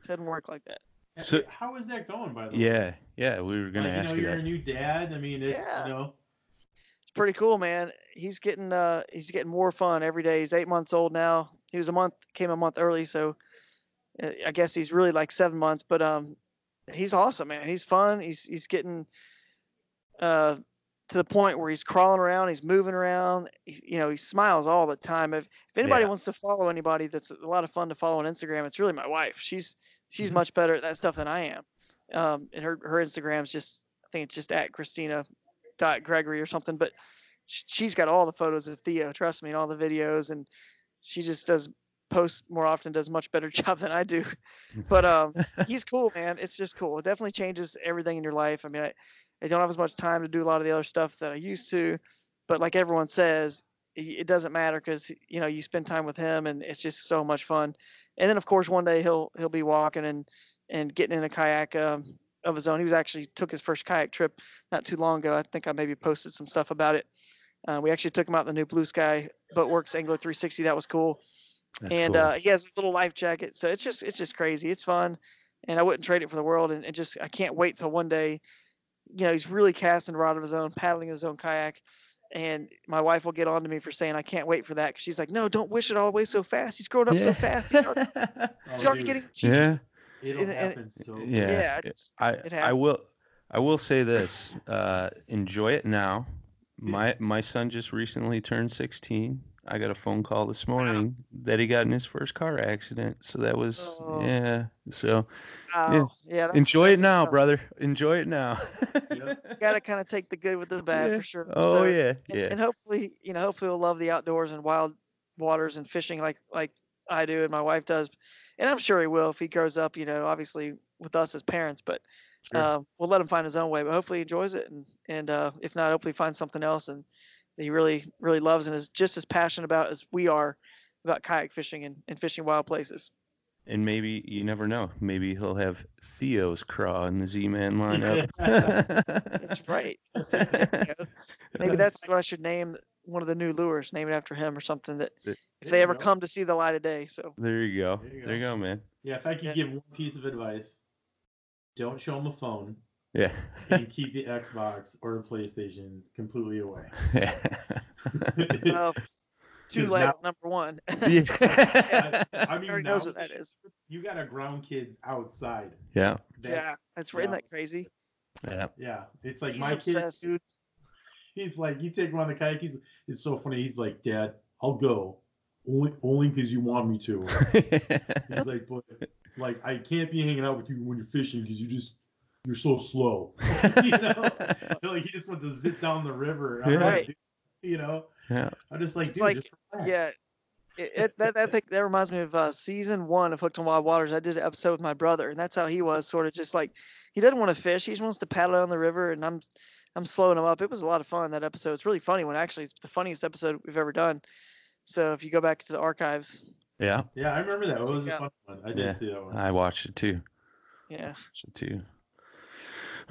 doesn't work like that. So- how is that going by the way? yeah, yeah. We were gonna like, ask you you know, you're that. a new dad. I mean, it's Yeah. you know. It's pretty cool, man. He's getting uh he's getting more fun every day. He's eight months old now. He was a month came a month early, so uh, I guess he's really like seven months. But um, he's awesome, man. He's fun. He's he's getting uh to the point where he's crawling around, he's moving around. He, you know, he smiles all the time. If if anybody Yeah. wants to follow anybody that's a lot of fun to follow on Instagram, it's really my wife. She's she's Mhm. much better at that stuff than I am. Um, and her her Instagram's just I think it's just at Christina dot Gregory or something. But she's got all the photos of Theo. Trust me, and all the videos, and she just does post more often. Does much better *laughs* job than I do. *laughs* But um, he's cool, man. It's just cool. It definitely changes everything in your life. I mean, I, I don't have as much time to do a lot of the other stuff that I used to, but like everyone says, it doesn't matter because you know you spend time with him, and it's just so much fun. And then of course one day he'll he'll be walking and and getting in a kayak um, of his own. He was actually took his first kayak trip not too long ago. I think I maybe posted some stuff about it. Uh, we actually took him out the new Blue Sky Boatworks Angler 360. That was cool That's and cool. uh, he has a little life jacket. So it's just it's just crazy. It's fun, and I wouldn't trade it for the world. And it just I can't wait till one day, you know, he's really casting a rod of his own, paddling his own kayak. And my wife will get on to me for saying I can't wait for that because she's like, no, don't wish it all the way so fast. He's growing up so fast. He's *laughs* already, Oh, he's already getting teeth. yeah, It'll and- and- so. yeah. Yeah, it- it's- I it I will I will say this. Uh, enjoy it now. My my son just recently turned 16. I got a phone call this morning that he got in his first car accident. So that was Oh. yeah. So Wow. Yeah. that's- enjoy it now, stuff. brother. Enjoy it now. You *laughs* Gotta kind of take the good with the bad Yeah. for sure. Oh So- yeah, and, yeah. and hopefully you know hopefully he'll love the outdoors and wild waters and fishing like like i do and my wife does and i'm sure he will if he grows up you know obviously with us as parents but Sure. uh, we'll let him find his own way but hopefully he enjoys it and and uh, if not hopefully find something else and that he really really loves and is just as passionate about as we are about kayak fishing and, and fishing wild places And maybe you never know. Maybe he'll have Theo's craw in the Z-Man *laughs* lineup. that's right *laughs* maybe that's what i should name one of the new lures name it after him or something that Th- if There they ever go. come to see the light of day so There you go. There you There you go. go, man. Yeah, if I could Yeah. give one piece of advice, don't show him a phone Yeah. and *laughs* keep the Xbox or the PlayStation completely away. *laughs* well, *laughs* too 'Cause late now- number one I, I mean, Everybody knows what that is. You got to ground kids outside. yeah. That's, yeah, that's isn't yeah. that crazy? Yeah. Yeah, it's like He's my kid, obsessed. dude. He's like, you take him on the kayak. He's it's so funny. He's like, Dad, I'll go only only because you want me to. He's like, but like I can't be hanging out with you when you're fishing because you just you're so slow. *laughs* *laughs* you know, like he just wants to zip down the river. I'm like, Right. dude, you know, yeah. I'm just like, It's dude, like- just relax. Yeah, it, it that that think that reminds me of uh, season one of Hooked on Wild Waters. I did an episode with my brother, and that's how he was, sort of just like he doesn't want to fish. He just wants to paddle down the river, and I'm I'm slowing him up. It was a lot of fun that episode. It's really funny when actually it's the funniest episode we've ever done. So if you go back to the archives, Yeah. Yeah, I remember that. It was Yeah. a fun one. I did Yeah. see that one. I watched it too. yeah, Watched it too.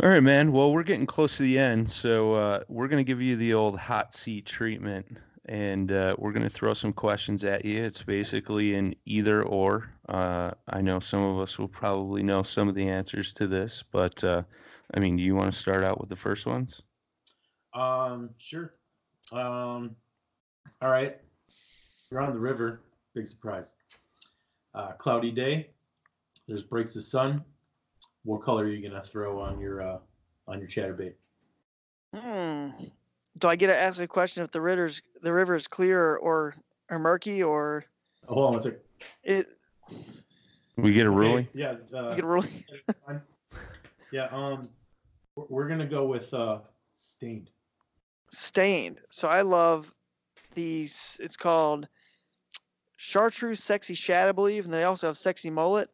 All right, man. Well, we're getting close to the end, so uh, we're gonna give you the old hot seat treatment, and uh, we're gonna throw some questions at you. It's basically an either or. Uh, I know some of us will probably know some of the answers to this, but uh, I mean, do you want to start out with the first ones? Um, sure. Um, all right. We're on the river. Big surprise. Uh, cloudy day. There's breaks of sun. What color are you gonna throw on your uh, on your chatterbait? hmm. Do I get to ask a question if the river's the river is clear or or murky or Oh, hold on one sec. it? We get a Okay, ruling. Yeah. Uh, You get a ruling. *laughs* yeah. Um, we're, we're gonna go with uh, stained. stained. So I love these. It's called Chartreuse Sexy Shad, I believe, and they also have Sexy Mullet.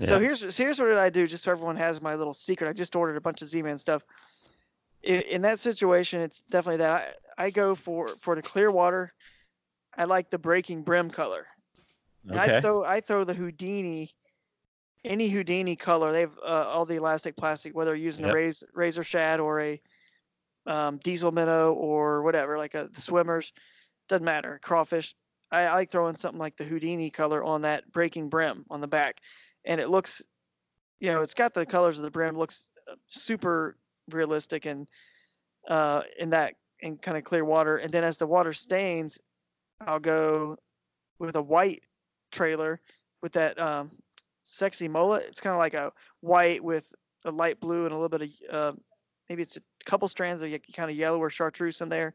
So here's so here's what I do, just so everyone has my little secret. I just ordered a bunch of Z-Man stuff. In, in that situation, it's definitely that I, I go for for the clear water. I like the breaking brim color. And I Okay. throw I throw the Houdini, any Houdini color. They have uh, all the elastic plastic, whether you're using Yep. a razor, razor shad or a um, diesel minnow or whatever, like a, the swimmers, doesn't matter. Crawfish. I, like throwing something like the Houdini color on that breaking brim on the back, and it looks, you know, it's got the colors of the brim, looks uh, super realistic and uh, in that in kind of clear water. And then as the water stains, I'll go with a white trailer with that um, sexy mullet. It's kind of like a white with a light blue and a little bit of uh, maybe it's a couple strands of kind of yellow or chartreuse in there.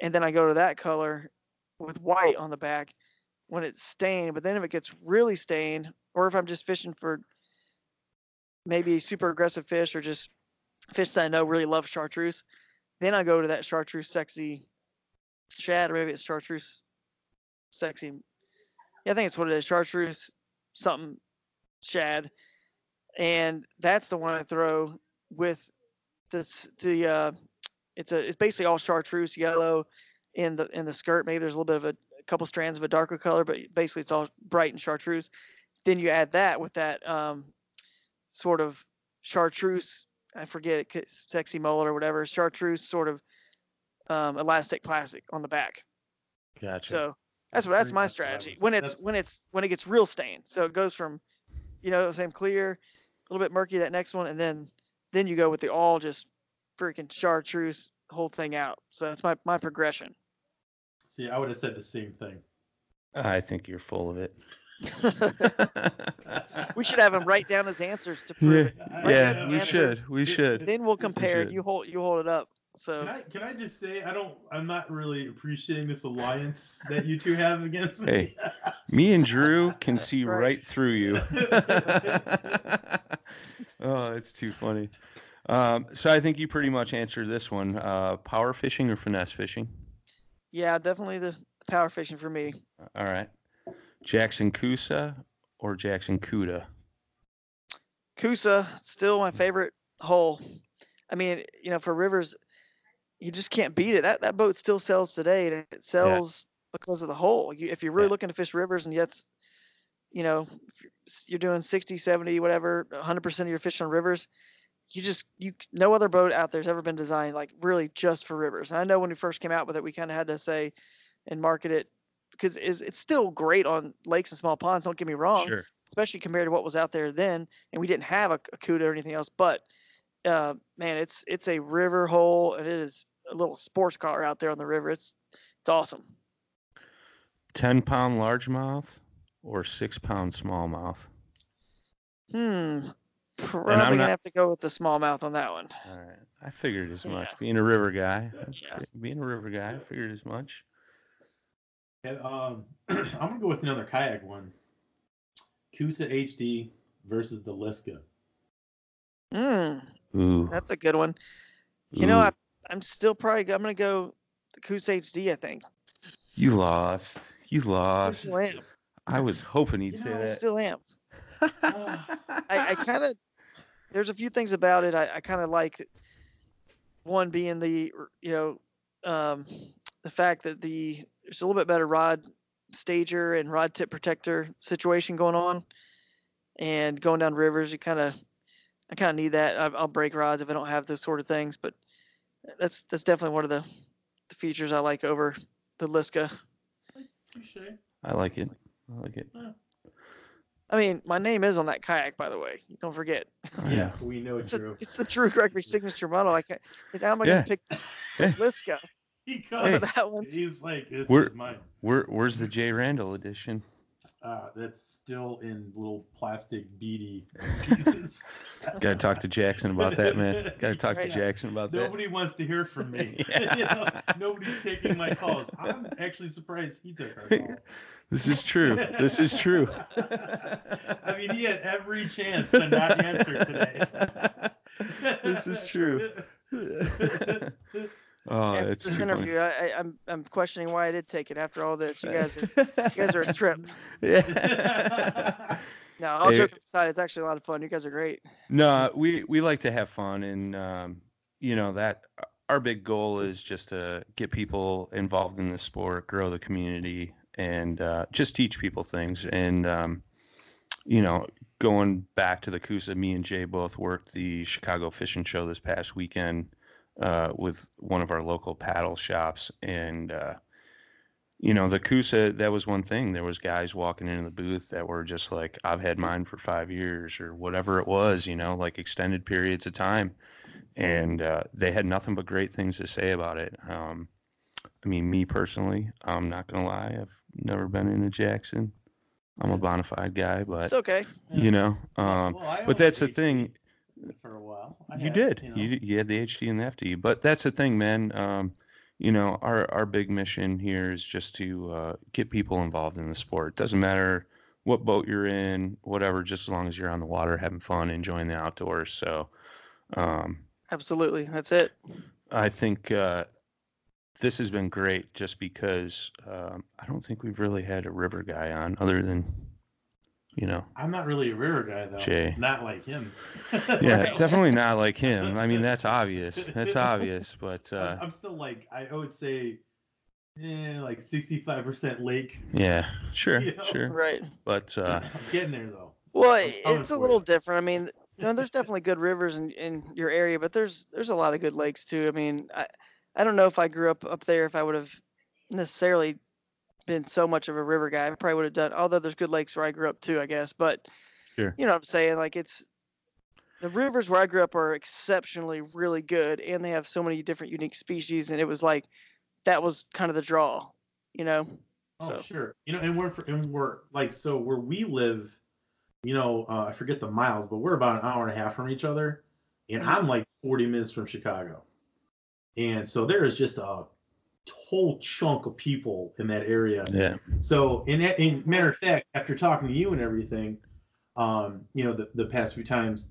And then I go to that color with white on the back when it's stained. But then if it gets really stained, or if I'm just fishing for maybe super aggressive fish or just fish that I know really love chartreuse, then I go to that chartreuse sexy shad, or maybe it's chartreuse sexy. Yeah, I think it's what it is. Chartreuse something shad, and that's the one I throw with this the uh, it's a it's basically all chartreuse yellow in the in the skirt. Maybe there's a little bit of a, a couple strands of a darker color, but basically it's all bright and chartreuse. Then you add that with that um, sort of chartreuse. I forget it, sexy mullet or whatever. Chartreuse sort of um, elastic plastic on the back. Gotcha. So that's what that's my strategy. When it's when it's when it gets real stained. So it goes from, you know, the same clear, a little bit murky that next one, and then then you go with the all just freaking chartreuse whole thing out. So that's my my progression. See, I would have said the same thing. I think you're full of it. *laughs* we should have him write down his answers to prove it. Yeah, we answers. should. We should. Then we'll compare. should. You hold you hold it up. So Can I can I just say I don't I'm not really appreciating this alliance that you two have against me. Hey. Me and Drew can see Right. right through you. *laughs* oh, it's too funny. Um, so I think you pretty much answered this one. Uh, power fishing or finesse fishing? Yeah, definitely the power fishing for me. All right. Jackson Coosa or Jackson Cuda? Coosa still my favorite hole. I mean, you know, for rivers, you just can't beat it. That that boat still sells today, and it sells because of the hole. You, if you're really Yeah. looking to fish rivers, and yet, you know, you're, you're doing 60, 70, whatever, 100% of your fish on rivers, you just you no other boat out there's ever been designed like really just for rivers. And I know when we first came out with it, we kind of had to say and market it because it's, it's still great on lakes and small ponds. Don't get me wrong Sure. especially compared to what was out there then. And we didn't have a, a CUDA or anything else, but uh, man, it's it's a river hole and it is a little sports car out there on the river. It's it's awesome. 10 pound largemouth or 6 pound smallmouth? Hmm. Probably gonna not- have to go with the smallmouth on that one. All right. I figured as much. Yeah. Being a river guy, Yeah. being a river guy, I figured as much. And, um, *clears throat* I'm gonna go with another kayak one. Coosa HD versus the Liska. Hmm. Ooh. That's a good one. You know. I, I'm still probably I'm gonna go the Coosa HD. I think. you lost. You lost. still. I was hoping he'd You say know, I that. still am. *laughs* I, I kind of there's a few things about it I, I kind of like. One being the you know um, the fact that the there's a little bit better rod stager and rod tip protector situation going on, and going down rivers you kind of I kind of need that. I, I'll break rods if I don't have those sort of things, but that's that's definitely one of the the features I like over the Liska. I like it. I like it. I mean, my name is on that kayak, by the way. Don't forget. Yeah, *laughs* we know It's, a, it's the Drew Gregory signature model. I can't. How am I Yeah. gonna pick Yeah. Liska He over comes, that one? He's like, this We're- is mine. Where where's the Jay Randall edition? Uh, that's still in little plastic beady *laughs* pieces. Gotta talk to Jackson about that, man. *laughs* Gotta talk to Right. Jackson about that. Nobody wants to hear from me. Yeah. *laughs* you know, nobody's taking my calls. I'm actually surprised he took our call. This is true. This is true. I mean, he had every chance to not answer today. This is true. Oh, After that's this too funny. interview, I, I, I'm I'm questioning why I did take it after all this. You guys are *laughs* you guys are a trip. *laughs* Yeah. No, all Hey. jokes aside, it's actually a lot of fun. You guys are great. No, we we like to have fun, and um, you know that our big goal is just to get people involved in the sport, grow the community, and uh, just teach people things. And um, you know, going back to the Coosa, me and Jay both worked the Chicago Fishing Show this past weekend, uh, with one of our local paddle shops, and uh, you know the Coosa. That was one thing. There was guys walking into the booth that were just like, "I've had mine for five years" or whatever it was. You know, like extended periods of time, and uh, they had nothing but great things to say about it. Um, I mean, me personally, I'm not gonna lie. I've never been into Jackson. I'm a Bonafide guy, but It's okay. you know, um, Well, but that's the thing. For a while. I You had, did. know. You you had the HD and the FD, but that's the thing, man. Um, you know, our our big mission here is just to uh, get people involved in the sport. Doesn't matter what boat you're in, whatever, just as long as you're on the water, having fun, enjoying the outdoors. So, um, Absolutely. That's it. I think uh, this has been great, just because um, I don't think we've really had a river guy on, other than, you know, I'm not really a river guy though. Jay. Not like him. yeah, Right. *laughs* *laughs* definitely not like him. I mean, that's obvious. That's obvious, *laughs* but. Uh, I'm, I'm still like I would say, eh, like 65% lake. Yeah, sure, You know? sure. Right. But uh, I'm getting there though. Well, I'm coming it's a little you. different. I mean, you know, there's definitely good rivers in, in your area, but there's there's a lot of good lakes too. I mean, I I don't know if I grew up up there if I would have necessarily been so much of a river guy. I probably would have done. Although there's good lakes where I grew up too, I guess. But sure. you know what I'm saying? Like it's the rivers where I grew up are exceptionally really good, and they have so many different unique species, and it was like that was kind of the draw, you know. Oh, So- sure. You know, and we're and we're like so where we live, you know, uh, I forget the miles, but we're about an hour and a half from each other, and Mhm. I'm like 40 minutes from Chicago, and so there is just a whole chunk of people in that area. Yeah, So, in, in matter of fact, after talking to you and everything, um, you know, the, the past few times,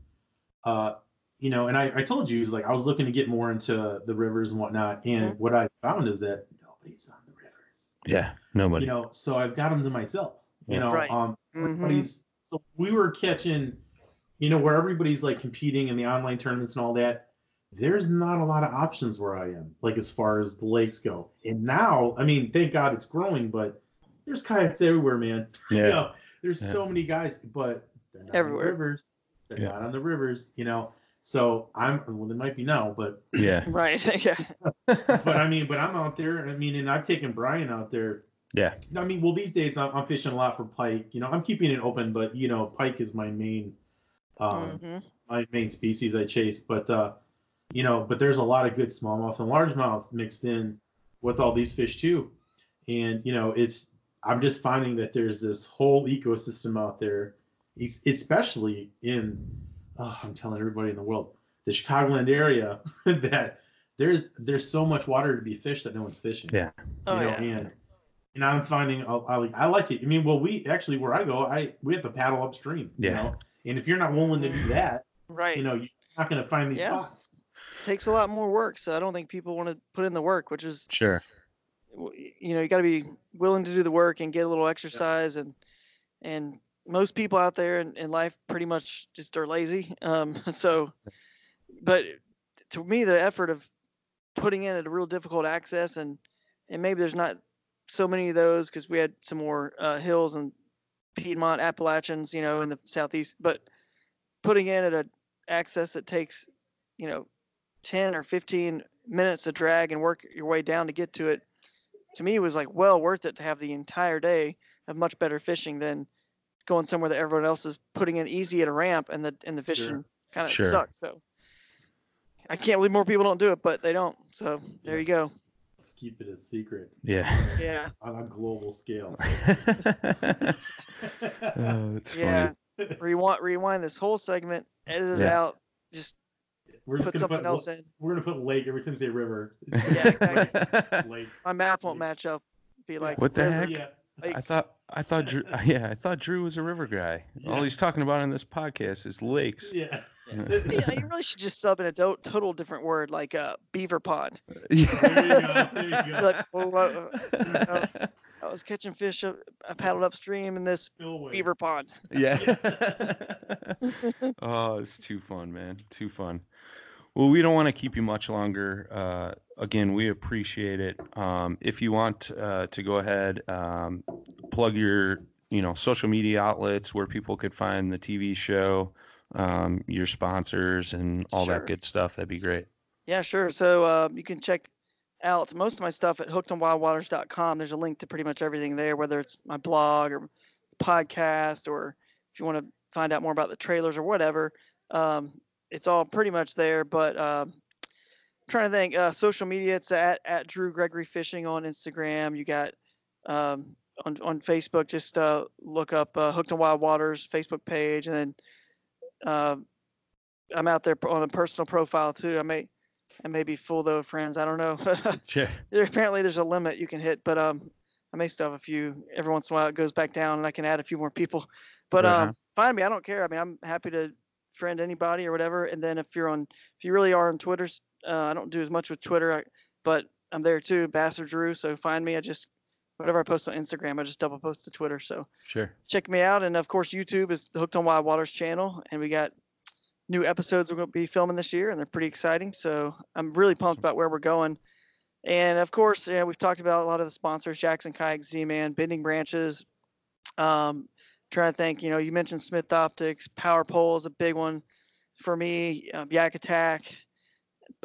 uh, you know, and I, I told you, was like I was looking to get more into the rivers and whatnot, and what I found is that nobody's on the rivers yeah. Nobody. you know so i've got them to myself you Yeah. know Right. um Mhm. everybody's so we were catching you know where everybody's like competing in the online tournaments and all that there's not a lot of options where i am like as far as the lakes go and now i mean thank god it's growing but there's kayaks everywhere man *laughs* yeah, you know there's Yeah. so many guys but they're not Everywhere. on the rivers they're Yeah. not on the rivers you know so i'm well they might be now but *laughs* yeah, *laughs* Right. yeah. but I mean, but I'm out there. I mean, and I've taken Brian out there. yeah, I mean, well, these days I'm, I'm fishing a lot for pike. You know, I'm keeping it open, but you know, pike is my main, um, Mhm. my main species I chase. But uh, you know, but there's a lot of good smallmouth and largemouth mixed in with all these fish too. And you know, it's I'm just finding that there's this whole ecosystem out there, especially in, oh, I'm telling everybody in the world, the Chicagoland area, *laughs* that there's there's so much water to be fished that no one's fishing. Yeah. Oh, you know, yeah. and and I'm finding I, I, like- I like it. I mean, well, we actually where I go, I we have to paddle upstream. You Yeah. know? And if you're not willing to do that, Right. you know, you're not going to find these Yeah. spots. Takes a lot more work, so I don't think people want to put in the work, which is sure. you know you got to be willing to do the work and get a little exercise and and most people out there in, in life pretty much just are lazy um *laughs* so but to me the effort of putting in at a real difficult access and and maybe there's not so many of those because we had some more uh, hills and piedmont appalachians you know in the southeast but putting in at a access that takes you know 10 or 15 minutes to drag and work your way down to get to it to me it was like well worth it to have the entire day of much better fishing than going somewhere that everyone else is putting in easy at a ramp and the and the fishing kind of Sure. sucks. So I can't believe more people don't do it, but they don't. So there you go. Let's keep it a secret Yeah. Yeah. *laughs* on a global scale. *laughs* oh, it's Yeah. funny. Rewind rewind this whole segment, edit it Yeah. out, just We're just put gonna something put, else in. We're gonna put lake every time we say river. Yeah, exactly. lake. My math won't match up. Be like What the river, heck? Yeah. I thought I thought Drew *laughs* yeah, I thought Drew was a river guy. All he's talking about in this podcast is lakes. Yeah. *laughs* *laughs* Yeah, you really should just sub in a do- total different word like uh, beaver pond. There you go. There you go. Like, well, uh, uh, I was catching fish. Up, I paddled upstream in this Spillway. beaver pond. *laughs* yeah. *laughs* oh, it's too fun, man. Too fun. Well, we don't want to keep you much longer. Uh, again, we appreciate it. Um, if you want uh, to go ahead, um, plug your, you know, social media outlets where people could find the TV show, um, your sponsors, and all Sure. that good stuff. That'd be great. Yeah, sure. So uh, you can check out most of my stuff at hookedonwildwaters.com. There's a link to pretty much everything there, whether it's my blog or podcast, or if you want to find out more about the trailers or whatever. Um, it's all pretty much there. But um, trying to think, uh, social media. It's at at Drew Gregory Fishing on Instagram. You got um, on on Facebook. Just uh, look up uh, Hooked on Wild Waters Facebook page, and then uh, I'm out there on a personal profile too. I may I may be full though of friends. I don't know. *laughs* Sure. there apparently there's a limit you can hit, but um, I may still have a few. Every once in a while it goes back down, and I can add a few more people. But Right um, find me. I don't care. I mean, I'm happy to friend anybody or whatever. And then if you're on, if you really are on Twitter, uh, I don't do as much with Twitter, I, but I'm there too, Bastard Drew. So find me. I just whatever I post on Instagram, I just double post to Twitter. So Sure. check me out. And of course, YouTube is Hooked on Wild Waters channel, and we got new episodes we're going to be filming this year, and they're pretty exciting. So I'm really pumped about where we're going. And of course, yeah, we've talked about a lot of the sponsors: Jackson Kayak, Z-Man, Bending Branches. Um, trying to think, you know, you mentioned Smith Optics, Power Pole is a big one for me. Um, Yak Attack,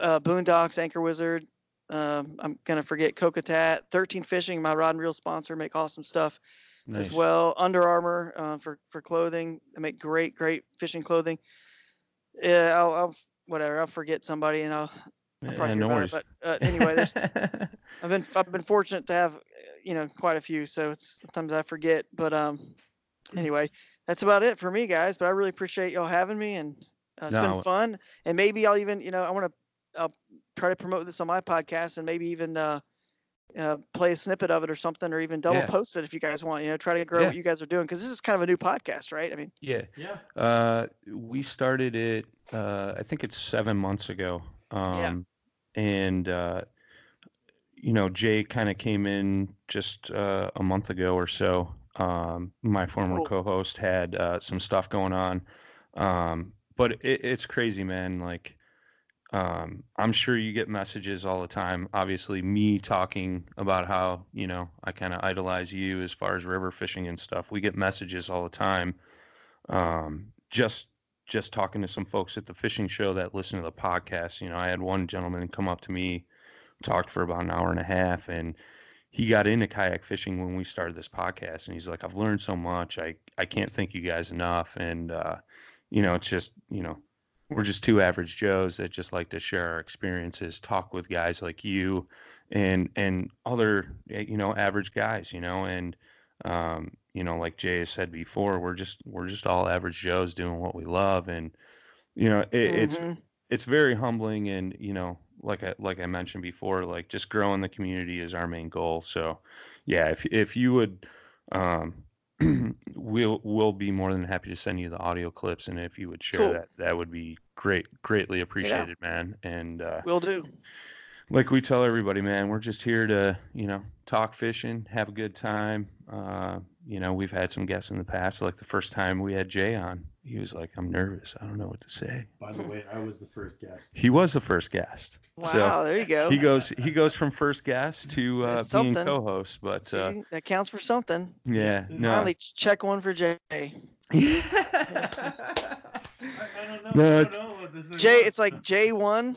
uh, Boonedox, Anchor Wizard. Um, I'm gonna forget Kokatat, 13 Fishing, my rod and reel sponsor, make awesome stuff Nice. as well. Under Armour uh, for for clothing. They make great great fishing clothing. Yeah, I'll, I'll whatever. I'll forget somebody and I'll, I'll Yeah, no worries. it. But uh, anyway, there's, *laughs* I've been I've been fortunate to have uh, you know quite a few. So it's sometimes I forget. But um, anyway, that's about it for me, guys. But I really appreciate y'all having me and uh, it's No. been fun. And maybe I'll even you know I want to I'll try to promote this on my podcast and maybe even uh, uh, play a snippet of it or something, or even double Yeah. post it if you guys want. You know, try to grow Yeah. what you guys are doing because this is kind of a new podcast, right? I mean, yeah. Yeah. Uh, we started it. Uh, I think it's seven months ago. Um, and uh, you know, Jay kind of came in just uh, a month ago or so. Um, my former Cool. co-host had uh, some stuff going on, um, but it, it's crazy, man. Like, um, I'm sure you get messages all the time. Obviously, me talking about how you know I kind of idolize you as far as river fishing and stuff. We get messages all the time. Um, just just talking to some folks at the fishing show that listen to the podcast. You know, I had one gentleman come up to me, talked for about an hour and a half, and he got into kayak fishing when we started this podcast. And he's like, I've learned so much. I I can't thank you guys enough. And uh, you know, it's just you know, we're just two average Joes that just like to share our experiences, talk with guys like you, and and other eh, you know average guys. You know, and um, you know, like Jay has said before, we're just we're just all average Joes doing what we love, and you know, it, it's mhm. it's very humbling, and you know, like I like I mentioned before, like just growing the community is our main goal. So, yeah, if if you would, um, *clears throat* we'll we'll be more than happy to send you the audio clips, and if you would share Cool. that, that would be great, greatly appreciated, man. And uh, will do. like we tell everybody, man, we're just here to, you know, talk fishing, have a good time. Uh, you know, we've had some guests in the past. Like the first time we had Jay on, he was like, "I'm nervous. I don't know what to say." By the way, I was the first guest. He was the first guest. Wow, So there you go. he goes he goes from first guest to uh, being co-host. But uh, See, that counts for something. yeah, no. Finally, check one for Jay. *laughs* I, I don't know. No, I don't know what this is. Jay, it's like J one,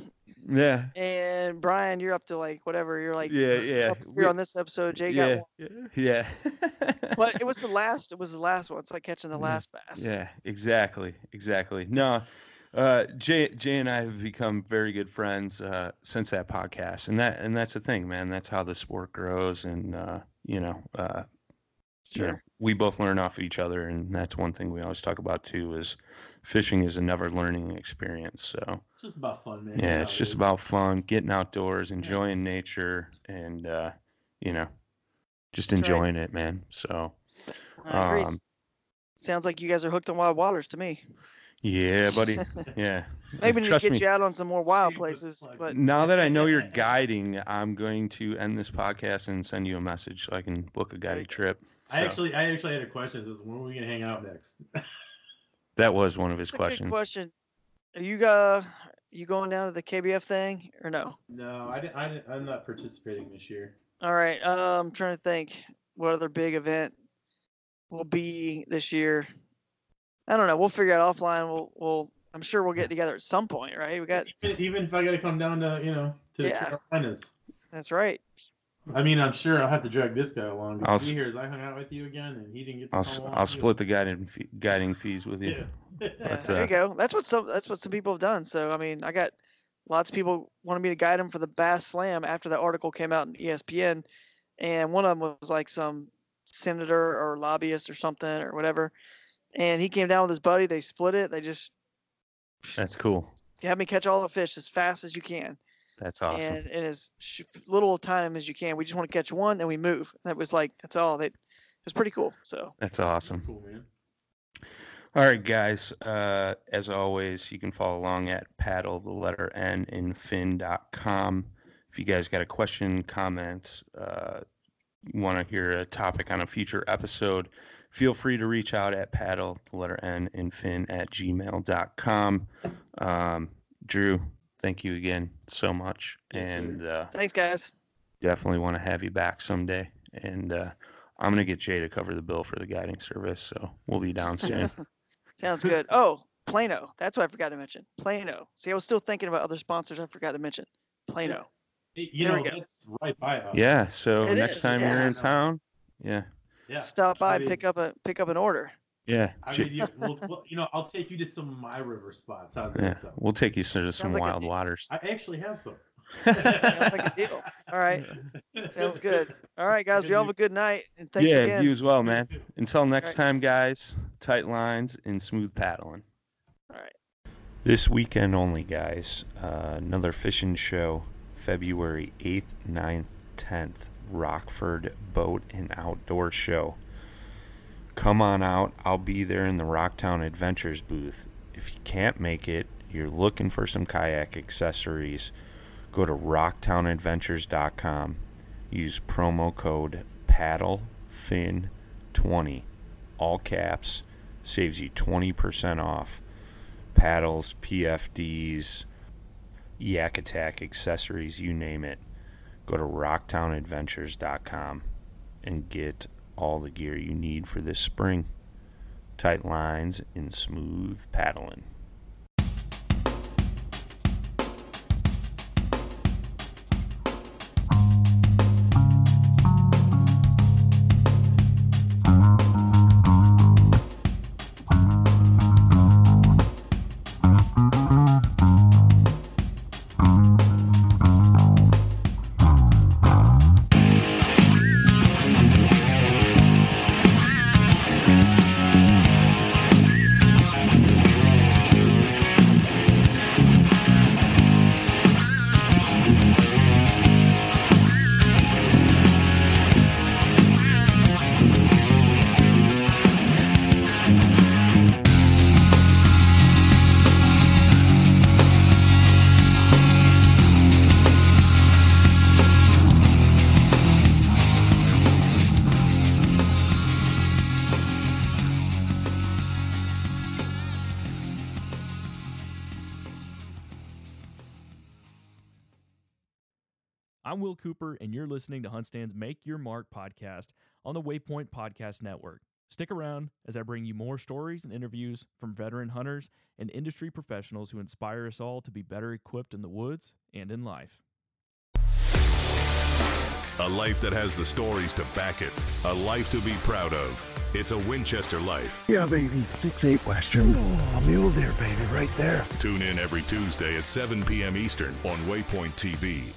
yeah, and Brian, you're up to like whatever. You're like Yeah, yeah. We- on this episode. Jay got yeah, one. yeah. But *laughs* it was the last. It was the last one. It's like catching the last bass. Yeah, exactly, exactly. No, uh, Jay, Jay and I have become very good friends uh, since that podcast, and that and that's the thing, man. That's how the sport grows, and uh, you know, uh, you know, Sure. we both learn off of each other, and that's one thing we always talk about too. Is fishing is a never learning experience. So It's just about fun, man. yeah, it's just about fun, getting outdoors, enjoying nature, and uh, you know, just That's right. enjoying it, man. So. I. Um, Sounds like you guys are hooked on wild waters to me. Yeah, *laughs* buddy. Yeah. Maybe need to get me. you out on some more wild places. But Now that I know you're *laughs* guiding, I'm going to end this podcast and send you a message so I can book a guided trip. I actually, I actually had a question. It Says, when are we gonna hang out next? *laughs* that was one of his That's a good questions. question. Are you uh you going down to the KBF thing or no? no, I, I I'm not participating this year. All right. Um, I'm trying to think what other big event will be this year. I don't know. We'll figure it out offline. We'll we'll I'm sure we'll get together at some point, right? We got Even, even if I got to come down to you know to the Yeah. Carolinas. that's right. I mean, I'm sure I'll have to drag this guy along. I'll Because s- he hears I hung out with you again, and he didn't get. To I'll come s- along I'll split the guiding fee, guiding fees with you. Yeah. Yeah, But, there uh, you go. That's what some that's what some people have done. So I mean, I got lots of people wanted me to guide them for the Bass Slam after that article came out in ESPN, and one of them was like some senator or lobbyist or something or whatever, and he came down with his buddy. They split it. They just That's cool. have me catch all the fish as fast as you can, That's awesome. and in as sh- little time as you can. We just want to catch one, then we move. That was like that's all. They it was pretty cool. So That's awesome. Cool, man. All right, guys. Uh, as always, you can follow along at paddle the letter N in fin.com. If you guys got a question, comment, uh, want to hear a topic on a future episode, feel free to reach out at paddle the letter N in fin at gmail.com. Um, Drew, thank you again so much. Yes, and uh, thanks, guys. definitely want to have you back someday. And uh, I'm going to get Jay to cover the bill for the guiding service. So we'll be down soon. *laughs* Sounds good. Oh, Plano. That's what I forgot to mention. Plano. See, I was still thinking about other sponsors I forgot to mention. Plano. Hey, You There know, we go. that's right by us. Yeah. So It next is, time yeah. you're in town, yeah, Yeah. Stop by I mean- pick up a pick up an order. yeah, I J- mean, you, we'll, we'll- you know, I'll take you to some of my river spots. How's yeah. that sound? We'll take you to some Sounds like wild deal. waters. I actually have some. Sounds like a deal. *laughs* All right. Sounds good. All right, guys. You all have a good night. And thanks yeah, again. you as well, man. Until next right. time, guys. Tight lines and smooth paddling. All right. This weekend only, guys. Uh, another fishing show, February 8th, 9th, 10th. Rockford Boat and Outdoor Show. Come on out. I'll be there in the Rocktown Adventures booth. If you can't make it, you're looking for some kayak accessories, go to rocktownadventures.com. Use promo code PADDLEFIN20. All caps. Saves you 20% off paddles, PFDs, Yak Attack accessories, you name it. Go to rocktownadventures.com and get all the gear you need for this spring. Tight lines and smooth paddling. Listening to Huntstand's Make Your Mark podcast on the Waypoint Podcast Network. Stick around as I bring you more stories and interviews from veteran hunters and industry professionals who inspire us all to be better equipped in the woods and in life. A life that has the stories to back it. A life to be proud of. It's a Winchester life. Yeah, baby. Six eight Western. Oh, mule deer, baby, right there. Tune in every Tuesday at 7 p.m. Eastern on Waypoint TV.